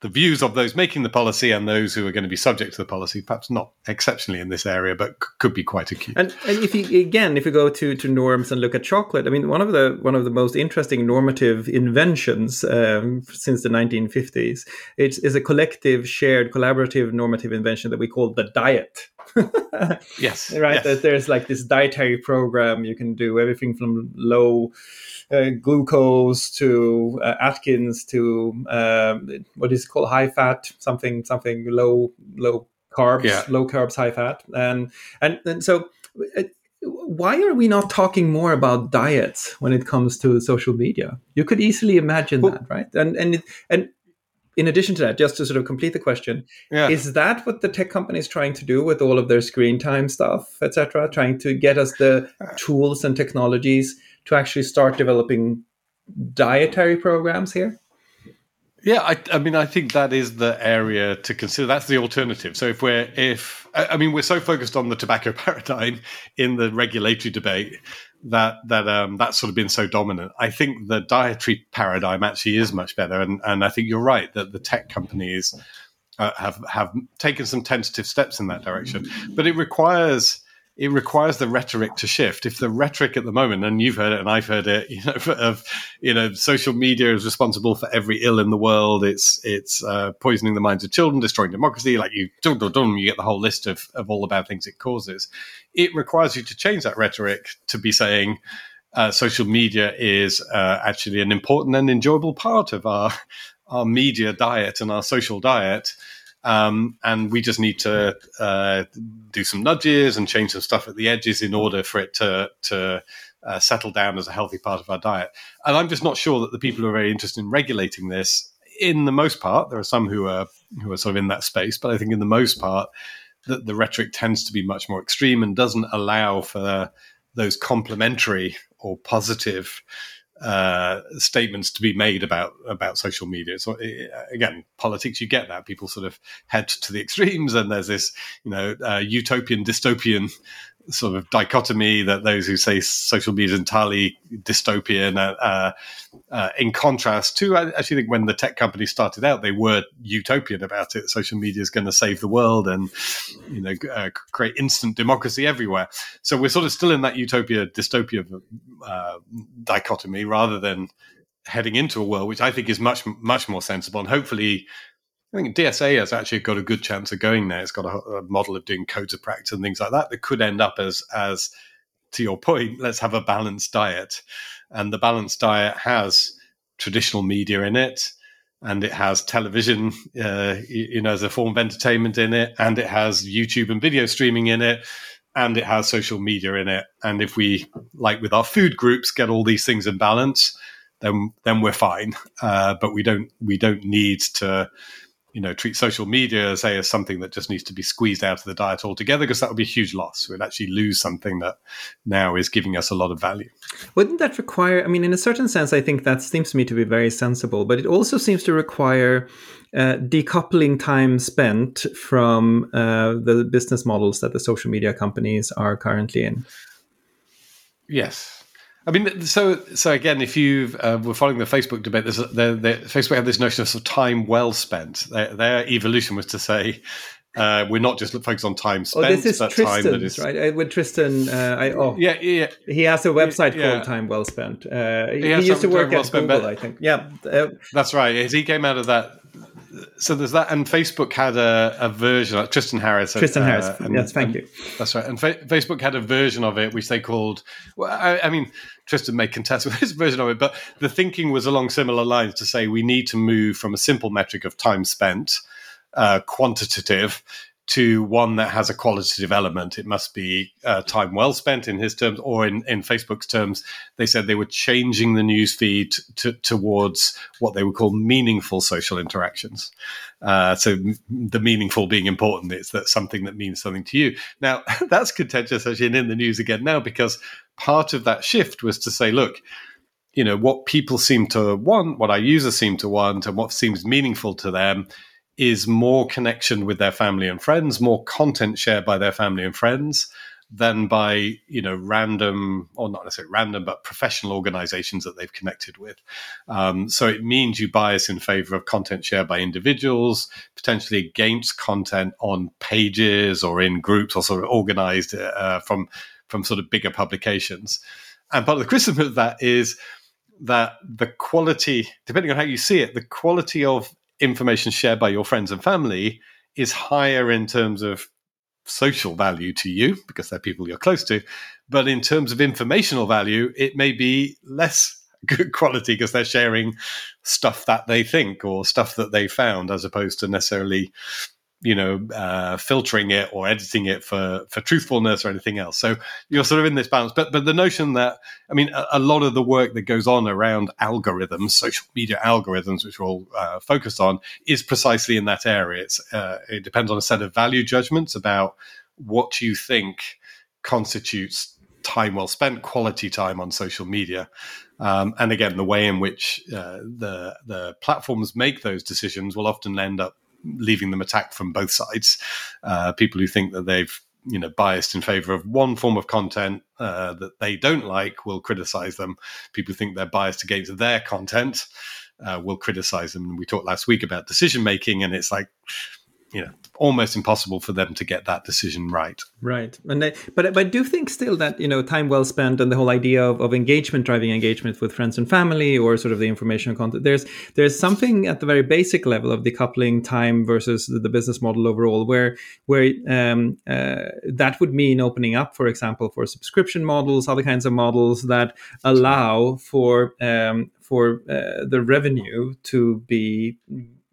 the views of those making the policy and those who are going to be subject to the policy, perhaps not exceptionally in this area, but c- could be quite acute. And, and if you again, if you go to, to norms and look at chocolate, I mean, one of the one of the most interesting normative inventions um, since the 1950s it's, is a collective, shared, collaborative normative invention that we call the diet. Yes, <laughs> right. Yes. That there's like this dietary program you can do everything from low uh, glucose to uh, Atkins to um, what is called high fat something something low low carbs Yeah. low carbs high fat and and, and so uh, why are we not talking more about diets when it comes to social media you could easily imagine Well- that right and and it, and in addition to that just to sort of complete the question Yeah. is that what the tech companies trying to do with all of their screen time stuff etc trying to get us the uh. tools and technologies to actually start developing dietary programs here Yeah, I, I mean, I think that is the area to consider. That's the alternative. So if we're if I mean we're so focused on the tobacco <laughs> paradigm in the regulatory debate that that um, that's sort of been so dominant. I think the dietary paradigm actually is much better, and and I think you're right that the tech companies uh, have have taken some tentative steps in that direction, but it requires it requires the rhetoric to shift. If the rhetoric at the moment, and you've heard it and I've heard it, <laughs> you know, of you know, social media is responsible for every ill in the world. It's it's uh, poisoning the minds of children, destroying democracy. Like you, dum, dum, dum, you get the whole list of of all the bad things it causes. It requires you to change that rhetoric to be saying. Uh, social media is uh, actually an important and enjoyable part of our our media diet and our social diet, um, and we just need to uh, do some nudges and change some stuff at the edges in order for it to to uh, settle down as a healthy part of our diet. And I'm just not sure that the people who are very interested in regulating this, in the most part, there are some who are who are sort of in that space, but I think in the most part, that the rhetoric tends to be much more extreme and doesn't allow for those complementary or positive uh, statements to be made about about social media. So uh, again, politics, you get that people sort of head to the extremes, and there's this you know uh, utopian dystopian sort of dichotomy that those who say social media is entirely dystopian. Uh, uh, uh, in contrast to, I actually think when the tech companies started out, they were utopian about it. Social media is going to save the world and you know uh, create instant democracy everywhere. So we're sort of still in that utopia dystopia uh, dichotomy rather than heading into a world which I think is much much more sensible and hopefully. I think DSA has actually got a good chance of going there. It's got a, a, model of doing codes of practice and things like that that could end up as as to your point. Let's have a balanced diet, and the balanced diet has traditional media in it, and it has television, uh, you know, as a form of entertainment in it, and it has YouTube and video streaming in it, and it has social media in it. And if we, like with our food groups, get all these things in balance, then then we're fine. Uh, but we don't we don't need to you know, treat social media, say, as something that just needs to be squeezed out of the diet altogether, because that would be a huge loss. We'd actually lose something that now is giving us a lot of value. Wouldn't that require? I mean, in a certain sense, I think that seems to me to be very sensible, but it also seems to require uh, decoupling time spent from uh, the business models that the social media companies are currently in. Yes, I mean, so so again, if you uh, were following the Facebook debate, there's a, the, the, Facebook had this notion of, sort of time well spent. Their, their, evolution was to say uh, we're not just focused on time spent, oh, this is time that is right. With Tristan, uh, I, oh yeah, yeah, he has a website yeah. called Time Well Spent. Uh, he, He used to work well at spent, Google, I think. Yeah, uh, that's right. As he came out of that. So there's that, and Facebook had a, a version. Like Tristan Harris. Tristan uh, Harris. and- yes, thank and- you. That's right. And Fa- Facebook had a version of it which they called. Well, I, I mean, Tristan may contest with his <laughs> version of it, but the thinking was along similar lines to say we need to move from a simple metric of time spent, uh, quantitative, to one that has a qualitative element. It must be uh, time well spent in his terms, or in, in Facebook's terms, they said they were changing the news feed to, towards what they would call meaningful social interactions. Uh, so the meaningful being important is that something that means something to you. Now <laughs> that's contentious actually and in the news again now because part of that shift was to say, look, you know what people seem to want, what our users seem to want, and what seems meaningful to them is more connection with their family and friends, more content shared by their family and friends than by you know random or not necessarily random but professional organizations that they've connected with. Um, so it means you bias in favor of content shared by individuals potentially against content on pages or in groups or sort of organized uh, from from sort of bigger publications. And part of the criticism of that is that the quality depending on how you see it the quality of information shared by your friends and family is higher in terms of social value to you because they're people you're close to. But in terms of informational value, it may be less <laughs> good quality because they're sharing stuff that they think or stuff that they found as opposed to necessarily you know uh, filtering it or editing it for for truthfulness or anything else. So you're sort of in this balance. But but the notion that i mean a, a lot of the work that goes on around algorithms social media algorithms which we're all uh, focused on is precisely in that area. It's uh, it depends on a set of value judgments about what you think constitutes time well spent quality time on social media. Um, and again the way in which uh, the the platforms make those decisions will often end up leaving them attacked from both sides. Uh, people who think that they've you know biased in favor of one form of content uh, that they don't like will criticize them. People think they're biased against their content uh, will criticize them. And we talked last week about decision making, and it's like you know almost impossible for them to get that decision right. Right, and they, but but I do think still that you know time well spent and the whole idea of, of engagement driving engagement with friends and family or sort of the information content. There's there's something at the very basic level of decoupling time versus the, the business model overall, where where um, uh, that would mean opening up, for example, for subscription models, other kinds of models that allow for um, for uh, the revenue to be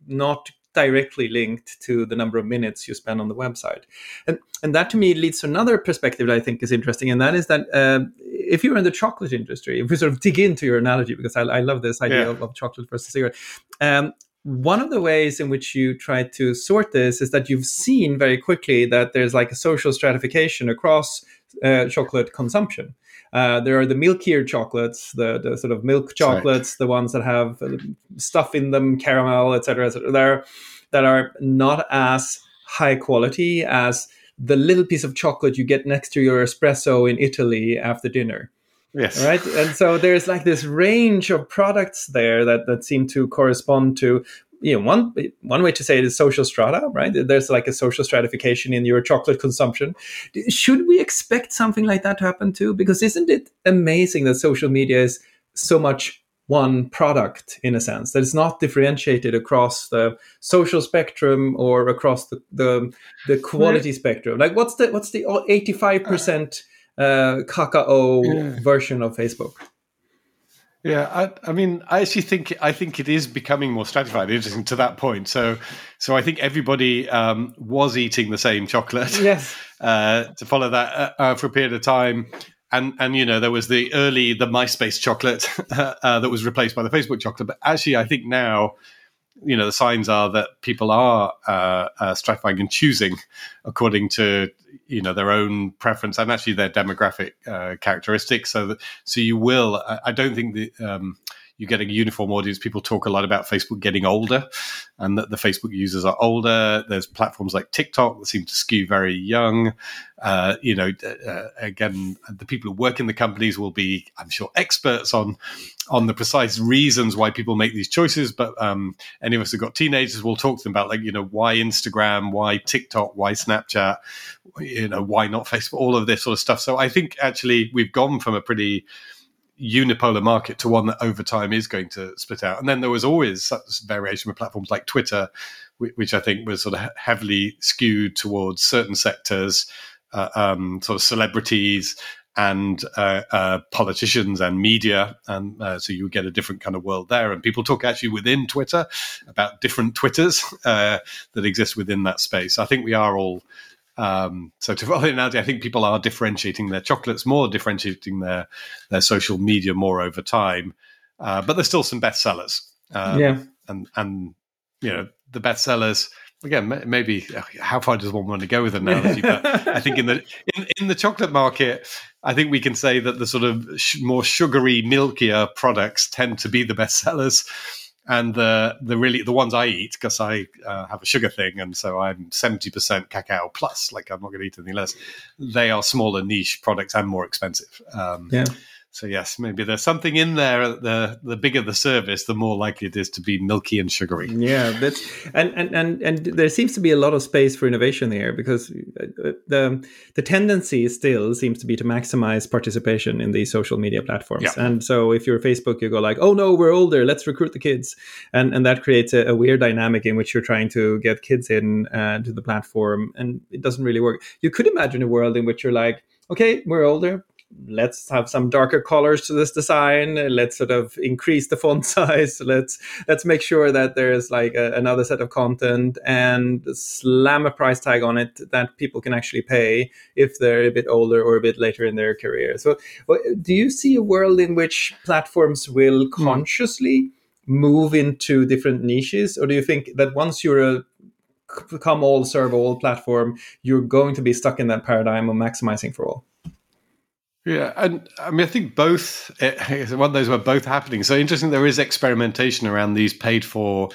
not directly linked to the number of minutes you spend on the website. And, and that to me leads to another perspective that I think is interesting, and that is that uh, if you're in the chocolate industry, if we sort of dig into your analogy, because I, I love this idea yeah. of, of, chocolate versus cigarette, um, one of the ways in which you try to sort this is that you've seen very quickly that there's like a social stratification across uh, chocolate consumption. Uh, there are the milkier chocolates, the, the sort of milk chocolates, right. the ones that have uh, stuff in them, caramel, etc. Et there that are not as high quality as the little piece of chocolate you get next to your espresso in Italy after dinner. Yes. Right. And so there's like this range of products there that, that seem to correspond to you know one one way to say it is social strata right there's like a social stratification in your chocolate consumption should we expect something like that to happen too because isn't it amazing that social media is so much one product in a sense that is not differentiated across the social spectrum or across the the, the quality right. spectrum like what's the what's the 85% uh, cacao yeah. version of facebook yeah, I, I, mean, I actually think I think it is becoming more stratified. Interesting to that point. So, so I think everybody um, was eating the same chocolate. Yes. <laughs> Uh, to follow that uh, uh, for a period of time, and and you know there was the early the MySpace chocolate <laughs> uh, that was replaced by the Facebook chocolate. But actually, I think now you know the signs are that people are uh, uh, stratifying and choosing according to you know their own preference and actually their demographic uh, characteristics. So that, so you will. I, I don't think the um, you get a uniform audience. People talk a lot about Facebook getting older, and that the Facebook users are older. There's platforms like TikTok that seem to skew very young. Uh, you know, uh, again, the people who work in the companies will be, I'm sure, experts on on the precise reasons why people make these choices. But um, any of us who've got teenagers will talk to them about, like, you know, why Instagram, why TikTok, why Snapchat, you know, why not Facebook, all of this sort of stuff. So I think actually we've gone from a pretty unipolar market to one that over time is going to split out. And then there was always such variation with platforms like Twitter, which I think was sort of heavily skewed towards certain sectors, uh, um, sort of celebrities. and uh, uh, politicians and media, and uh, so you get a different kind of world there. And people talk actually within Twitter about different Twitters <laughs> uh, that exist within that space. I think we are all. Um, so to <laughs> follow the analogy, I think people are differentiating their chocolates more, differentiating their their social media more over time. Uh, but there's still some bestsellers. Um, yeah, and and you know the bestsellers again, maybe how far does one want to go with analogy? But I think in the <laughs> in, in, the chocolate market, I think we can say that the sort of sh- more sugary, milkier products tend to be the best sellers, and the the really the ones I eat because I uh, have a sugar thing, and so I'm seventy percent cacao plus. Like I'm not going to eat anything less. They are smaller niche products and more expensive. Um, yeah. So yes, maybe there's something in there. The the bigger the service, the more likely it is to be milky and sugary. Yeah, that's and and and and there seems to be a lot of space for innovation there because uh, the the tendency still seems to be to maximize participation in these social media platforms. Yeah. And so if you're Facebook, you go like, oh no, we're older, let's recruit the kids, and and that creates a, a weird dynamic in which you're trying to get kids in uh, to the platform, and it doesn't really work. You could imagine a world in which you're like, okay, we're older, let's have some darker colors to this design. Let's sort of increase the font <laughs> size. Let's let's make sure that there's like a, another set of content and slam a price tag on it that people can actually pay if they're a bit older or a bit later in their career. So do you see a world in which platforms will consciously move into different niches? Or do you think that once you're a come all serve all platform you're going to be stuck in that paradigm of maximizing for all yeah, and I mean, I think both. <laughs> It's one of those were both happening. So interesting. There is experimentation around these paid for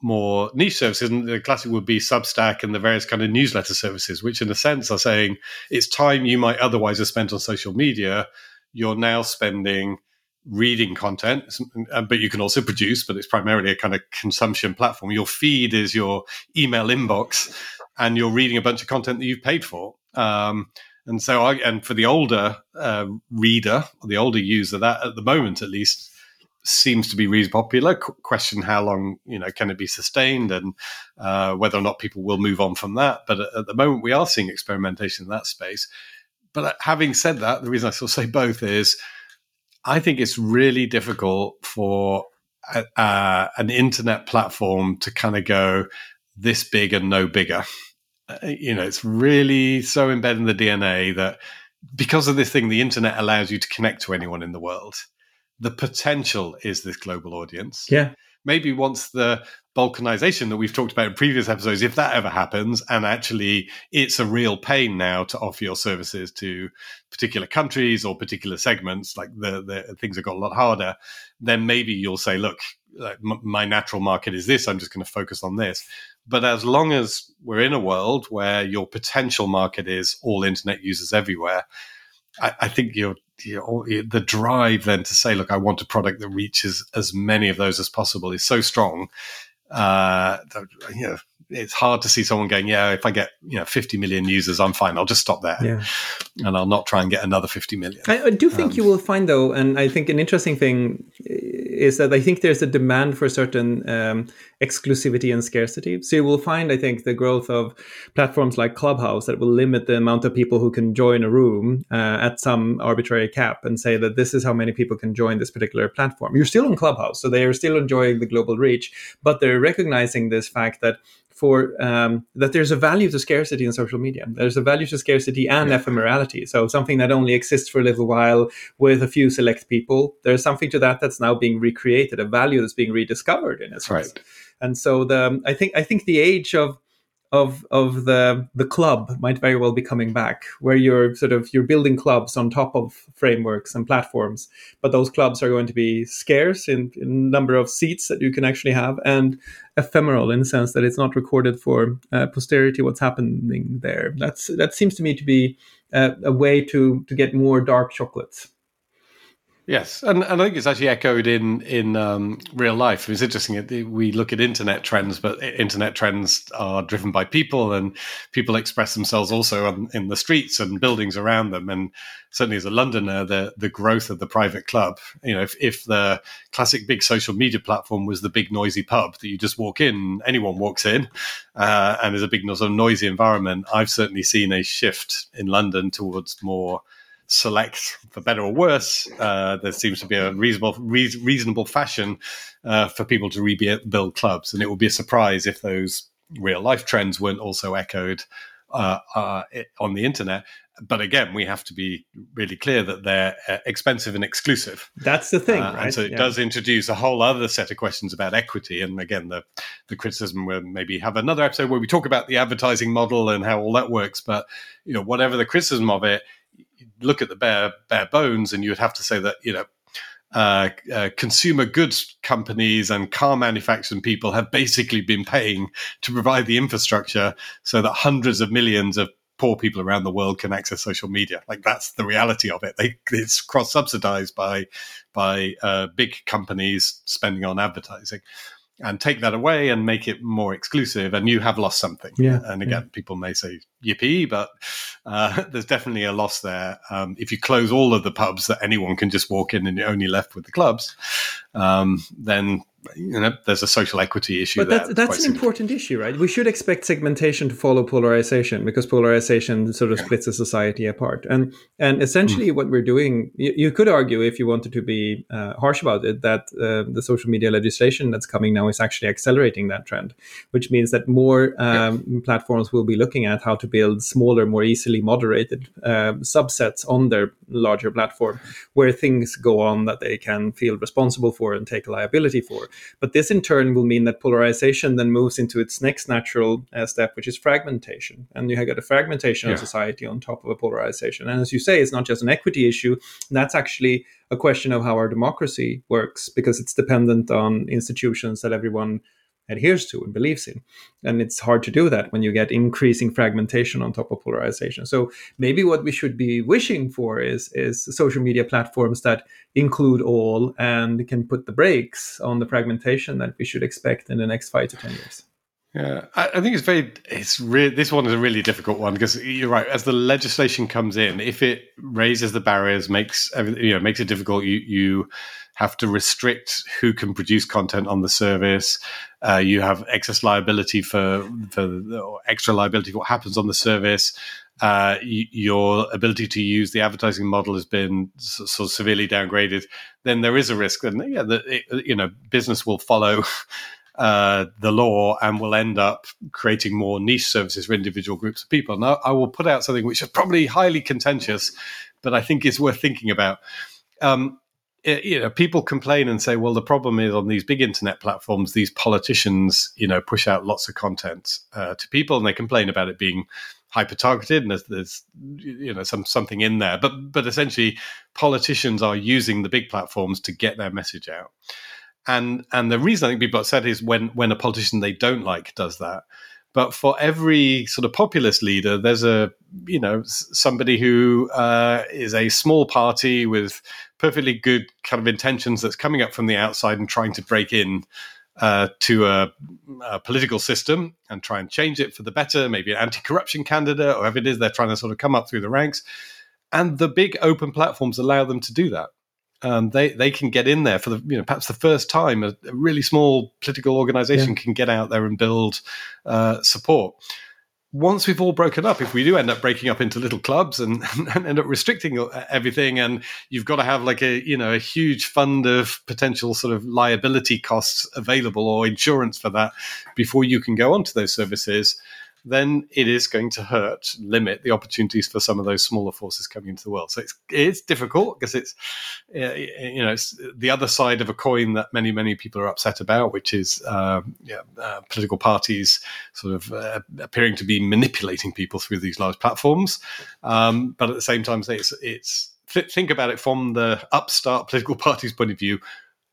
more niche services, and the classic would be Substack and the various kind of newsletter services, which in a sense are saying it's time you might otherwise have spent on social media. You're now spending reading content, but you can also produce, but it's primarily a kind of consumption platform. Your feed is your email inbox, and you're reading a bunch of content that you've paid for. Um, and so, I, and for the older uh, reader, the older user, that at the moment at least seems to be really popular. Qu- question how long you know can it be sustained, and uh, whether or not people will move on from that. But at, at, the moment, we are seeing experimentation in that space. But uh, having said that, the reason I still say both is I think it's really difficult for a, uh, an internet platform to kind of go this big and no bigger. Uh, you know, it's really so embedded in the DNA that because of this thing, the internet allows you to connect to anyone in the world. The potential is this global audience. Yeah. Maybe once the balkanization that we've talked about in previous episodes, if that ever happens, and actually it's a real pain now to offer your services to particular countries or particular segments, like the, the things have got a lot harder, then maybe you'll say, look, my natural market is this. I'm just going to focus on this. But as long as we're in a world where your potential market is all internet users everywhere, I, I think you're, the drive then to say, look, I want a product that reaches as many of those as possible is so strong. Uh, you know, it's hard to see someone going, yeah, if I get you know 50 million users, I'm fine. I'll just stop there, yeah. and I'll not try and get another 50 million. I, I do think um, you will find though, and I think an interesting thing is that I think there's a demand for certain um, exclusivity and scarcity. So you will find, I think, the growth of platforms like Clubhouse that will limit the amount of people who can join a room uh, at some arbitrary cap and say that this is how many people can join this particular platform. You're still on Clubhouse, so they are still enjoying the global reach, but they're recognizing this fact that for um, that there's a value to scarcity in social media. There's a value to scarcity and yeah. ephemerality. So something that only exists for a little while with a few select people. There's something to that that's now being recreated, a value that's being rediscovered in a sense. Right. And so the I think I think the age of of of the the club might very well be coming back where you're sort of you're building clubs on top of frameworks and platforms. But those clubs are going to be scarce in, in number of seats that you can actually have and ephemeral in the sense that it's not recorded for uh, posterity what's happening there. That's that seems to me to be a, a way to to get more dark chocolates Yes, and, and I think it's actually echoed in in um, real life. It's interesting. We look at internet trends, but internet trends are driven by people, and people express themselves also on, in the streets and buildings around them. And certainly, as a Londoner, the the growth of the private club. You know, if, if the classic big social media platform was the big noisy pub that you just walk in, anyone walks in, uh, and there's a big sort of noisy environment, I've certainly seen a shift in London towards more select, for better or worse. Uh, there seems to be a reasonable re- reasonable fashion uh, for people to rebuild clubs, and it would be a surprise if those real life trends weren't also echoed uh, uh, on the internet. But again, we have to be really clear that they're uh, expensive and exclusive. That's the thing, uh, right? And so it yeah. does introduce a whole other set of questions about equity. And again, the the criticism will maybe have another episode where we talk about the advertising model and how all that works. But you know, whatever the criticism of it, look at the bare bare bones, and you would have to say that you know uh, uh, consumer goods companies and car manufacturing people have basically been paying to provide the infrastructure so that hundreds of millions of poor people around the world can access social media. Like that's the reality of it. They, it's cross subsidized by by uh, big companies spending on advertising and take that away and make it more exclusive and you have lost something yeah and again yeah. people may say yippee but uh, <laughs> there's definitely a loss there um, if you close all of the pubs that anyone can just walk in and you're only left with the clubs um, then you know there's a social equity issue but that's, that's an important issue right we should expect segmentation to follow polarization because polarization sort of yeah. splits a society apart and and essentially mm. what we're doing you, you, could argue if you wanted to be uh, harsh about it that uh, the social media legislation that's coming now is actually accelerating that trend which means that more um, yeah. platforms will be looking at how to build smaller more easily moderated uh, subsets on their larger platform where things go on that they can feel responsible for and take liability for but this in turn will mean that polarization then moves into its next natural uh, step, which is fragmentation. And you have got a fragmentation yeah. of society on top of a polarization. And as you say, it's not just an equity issue. That's actually a question of how our democracy works because it's dependent on institutions that everyone adheres to and believes in. And it's hard to do that when you get increasing fragmentation on top of polarization. So maybe what we should be wishing for is is social media platforms that include all and can put the brakes on the fragmentation that we should expect in the next five to ten years. Yeah, I, think it's very. It's really this one is a really difficult one because you're right. As the legislation comes in, if it raises the barriers, makes you know makes it difficult, you you have to restrict who can produce content on the service. Uh, you have excess liability for for extra liability for what happens on the service. Uh, y- your ability to use the advertising model has been sort of severely downgraded. Then there is a risk, and yeah, that you know business will follow. <laughs> Uh, the law and will end up creating more niche services for individual groups of people. Now, I will put out something which is probably highly contentious, but I think is worth thinking about. Um, it, you know, people complain and say, well, the problem is on these big internet platforms, these politicians, you know, push out lots of content uh, to people, and they complain about it being hyper targeted, and there's, there's, you know some something in there. But but essentially, politicians are using the big platforms to get their message out. And and the reason I think people are upset is when when a politician they don't like does that. But for every sort of populist leader, there's a you know somebody who uh, is a small party with perfectly good kind of intentions that's coming up from the outside and trying to break in uh, to a, a, political system and try and change it for the better, maybe an anti-corruption candidate or whatever it is they're trying to sort of come up through the ranks. And the big open platforms allow them to do that. Um, they they can get in there for the you know perhaps the first time a, a really small political organization yeah. can get out there and build uh, support once we've all broken up, if we do end up breaking up into little clubs and, <laughs> and, end up restricting everything, and you've got to have like a you know a huge fund of potential sort of liability costs available or insurance for that before you can go onto those services, then it is going to hurt, limit the opportunities for some of those smaller forces coming into the world. So it's it's difficult because it's you know it's the other side of a coin that many many people are upset about, which is uh, yeah, uh, political parties sort of uh, appearing to be manipulating people through these large platforms. Um, but at the same time, it's it's think about it from the upstart political <laughs> party's point of view.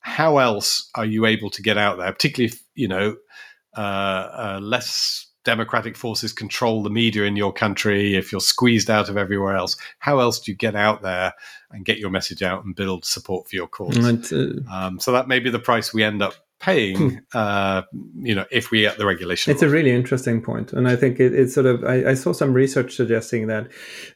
How else are you able to get out there, particularly if you know uh, uh, less democratic forces control the media in your country, if you're squeezed out of everywhere else, how else do you get out there and get your message out and build support for your cause? Uh, um, so that may be the price we end up paying, hmm. uh, you know, if we get the regulation. It's a really interesting point, and I think it, it's sort of. I, I, saw some research suggesting that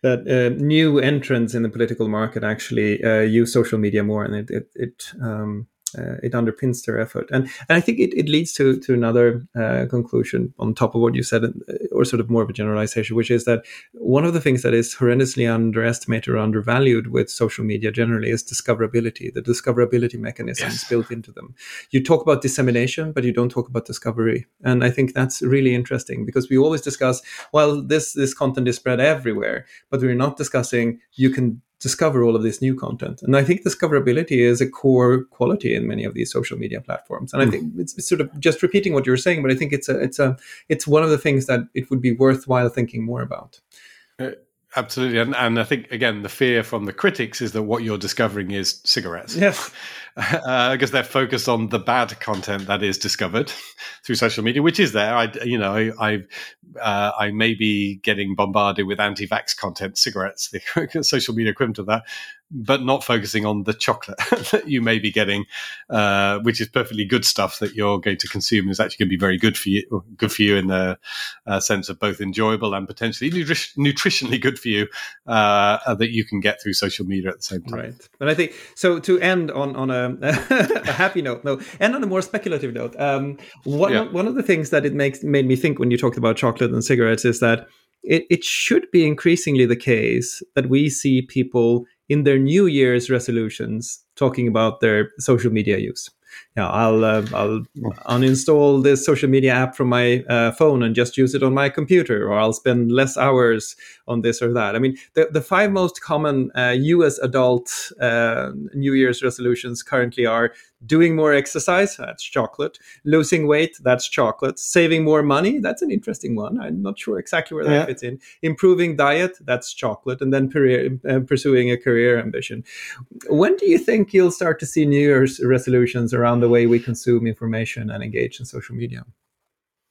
that uh, new entrants in the political market actually uh, use social media more, and it it, it um, uh, it underpins their effort. And and I think it, it leads to to another uh, conclusion on top of what you said, uh, or sort of more of a generalization, which is that one of the things that is horrendously underestimated or undervalued with social media generally is discoverability, the discoverability mechanisms yes. built into them. You talk about dissemination, but you don't talk about discovery, and I think that's really interesting because we always discuss, well, this this content is spread everywhere, but we're not discussing you can discover all of this new content. And I think discoverability is a core quality in many of these social media platforms. And. I hmm. think it's, it's, sort of just repeating what you're saying, but I think it's a it's a it's one of the things that it would be worthwhile thinking more about. Uh, absolutely, and and I think again the fear from the critics is that what you're discovering is cigarettes. Yes. <laughs> uh, because they're focused on the bad content that is discovered <laughs> through social media, which is there. I, you know, I, uh, I may be getting bombarded with anti-vax content, cigarettes, the <laughs> social media equivalent of that, but not focusing on the chocolate <laughs> that you may be getting, uh, which is perfectly good stuff that you're going to consume is actually going to be very good for you, good for you in the uh, sense of both enjoyable and potentially nutri- nutritionally good for you uh, that you can get through social media at the same time. Right, and I think so. To end on on a, <laughs> a happy note, no, and on a more speculative note, um, one yeah. one of the things that it makes made me think when you talked about chocolate and cigarettes is that. It, it should be increasingly the case that we see people in their New Year's resolutions talking about their social media use. Yeah, I'll uh, I'll uninstall this social media app from my uh, phone and just use it on my computer, or I'll spend less hours on this or that. I mean, the, the five most common uh, U.S. adult uh, New Year's resolutions currently are doing more exercise that's chocolate. Losing weight that's chocolate. Saving more money that's an interesting one. I'm not sure exactly where that yeah. fits in. Improving diet that's chocolate. And then uh, pursuing a career ambition. When do you think you'll start to see new year's resolutions around the way we consume information and engage in social media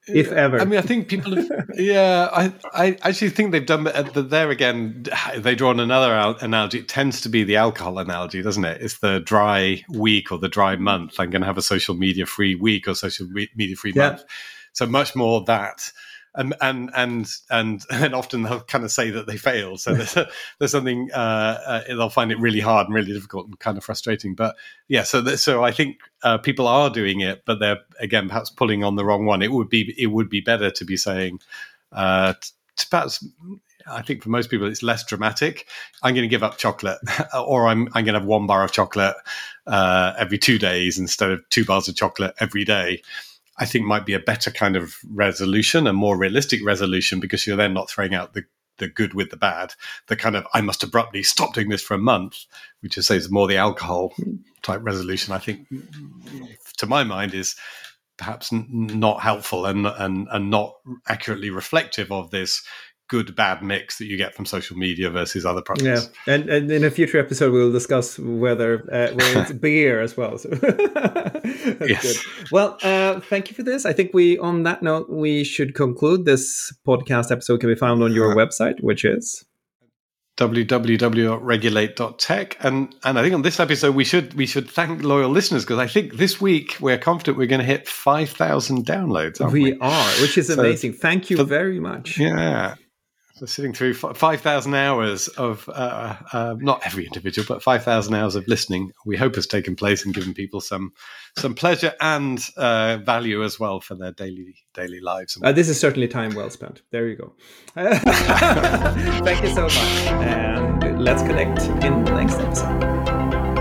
if ever. I mean, I think people. Have, <laughs> yeah, I, I actually think they've done uh, there again. They draw on another analogy. It tends to be the alcohol analogy, doesn't it? It's the dry week or the dry month. I'm going to have a social media free week or social media free yeah. month. So much more that and and and and <laughs> and often they'll kind of say that they fail. So there's a, <laughs> there's something uh, uh, they'll find it really hard and really difficult and kind of frustrating. But yeah, so that, so I think uh, people are doing it, but they're again perhaps pulling on the wrong one. It would be it would be better to be saying. Uh, perhaps I think for most people it's less dramatic. I'm going to give up chocolate, <laughs> or I'm I'm going to have one bar of chocolate uh, every two days instead of two bars of chocolate every day. I think might be a better kind of resolution, a more realistic resolution, because you're then not throwing out the the good with the bad. The kind of I must abruptly stop doing this for a month, which is says more the alcohol type resolution. I think, to my mind, is perhaps n- not helpful and and and not accurately reflective of this good bad mix that you get from social media versus other products. Yeah, and, and in a future episode we'll discuss whether uh, whether it's <laughs> beer as well. So <laughs> yes. Good. Well, uh, thank you for this. I think we on that note we should conclude this podcast episode. Can be found on your website, which is www.regulate.tech and and I think on this episode we should we should thank loyal listeners because I think this week we're confident we're going to hit 5000 downloads we, we, are which is amazing thank you very much yeah so sitting through 5,000 hours of, uh, uh, not every individual, but 5,000 hours of listening, we hope has taken place and given people some some pleasure and uh, value as well for their daily daily lives. Uh, this is certainly time well spent. There you go. <laughs> Thank you so much. And let's connect in the next episode.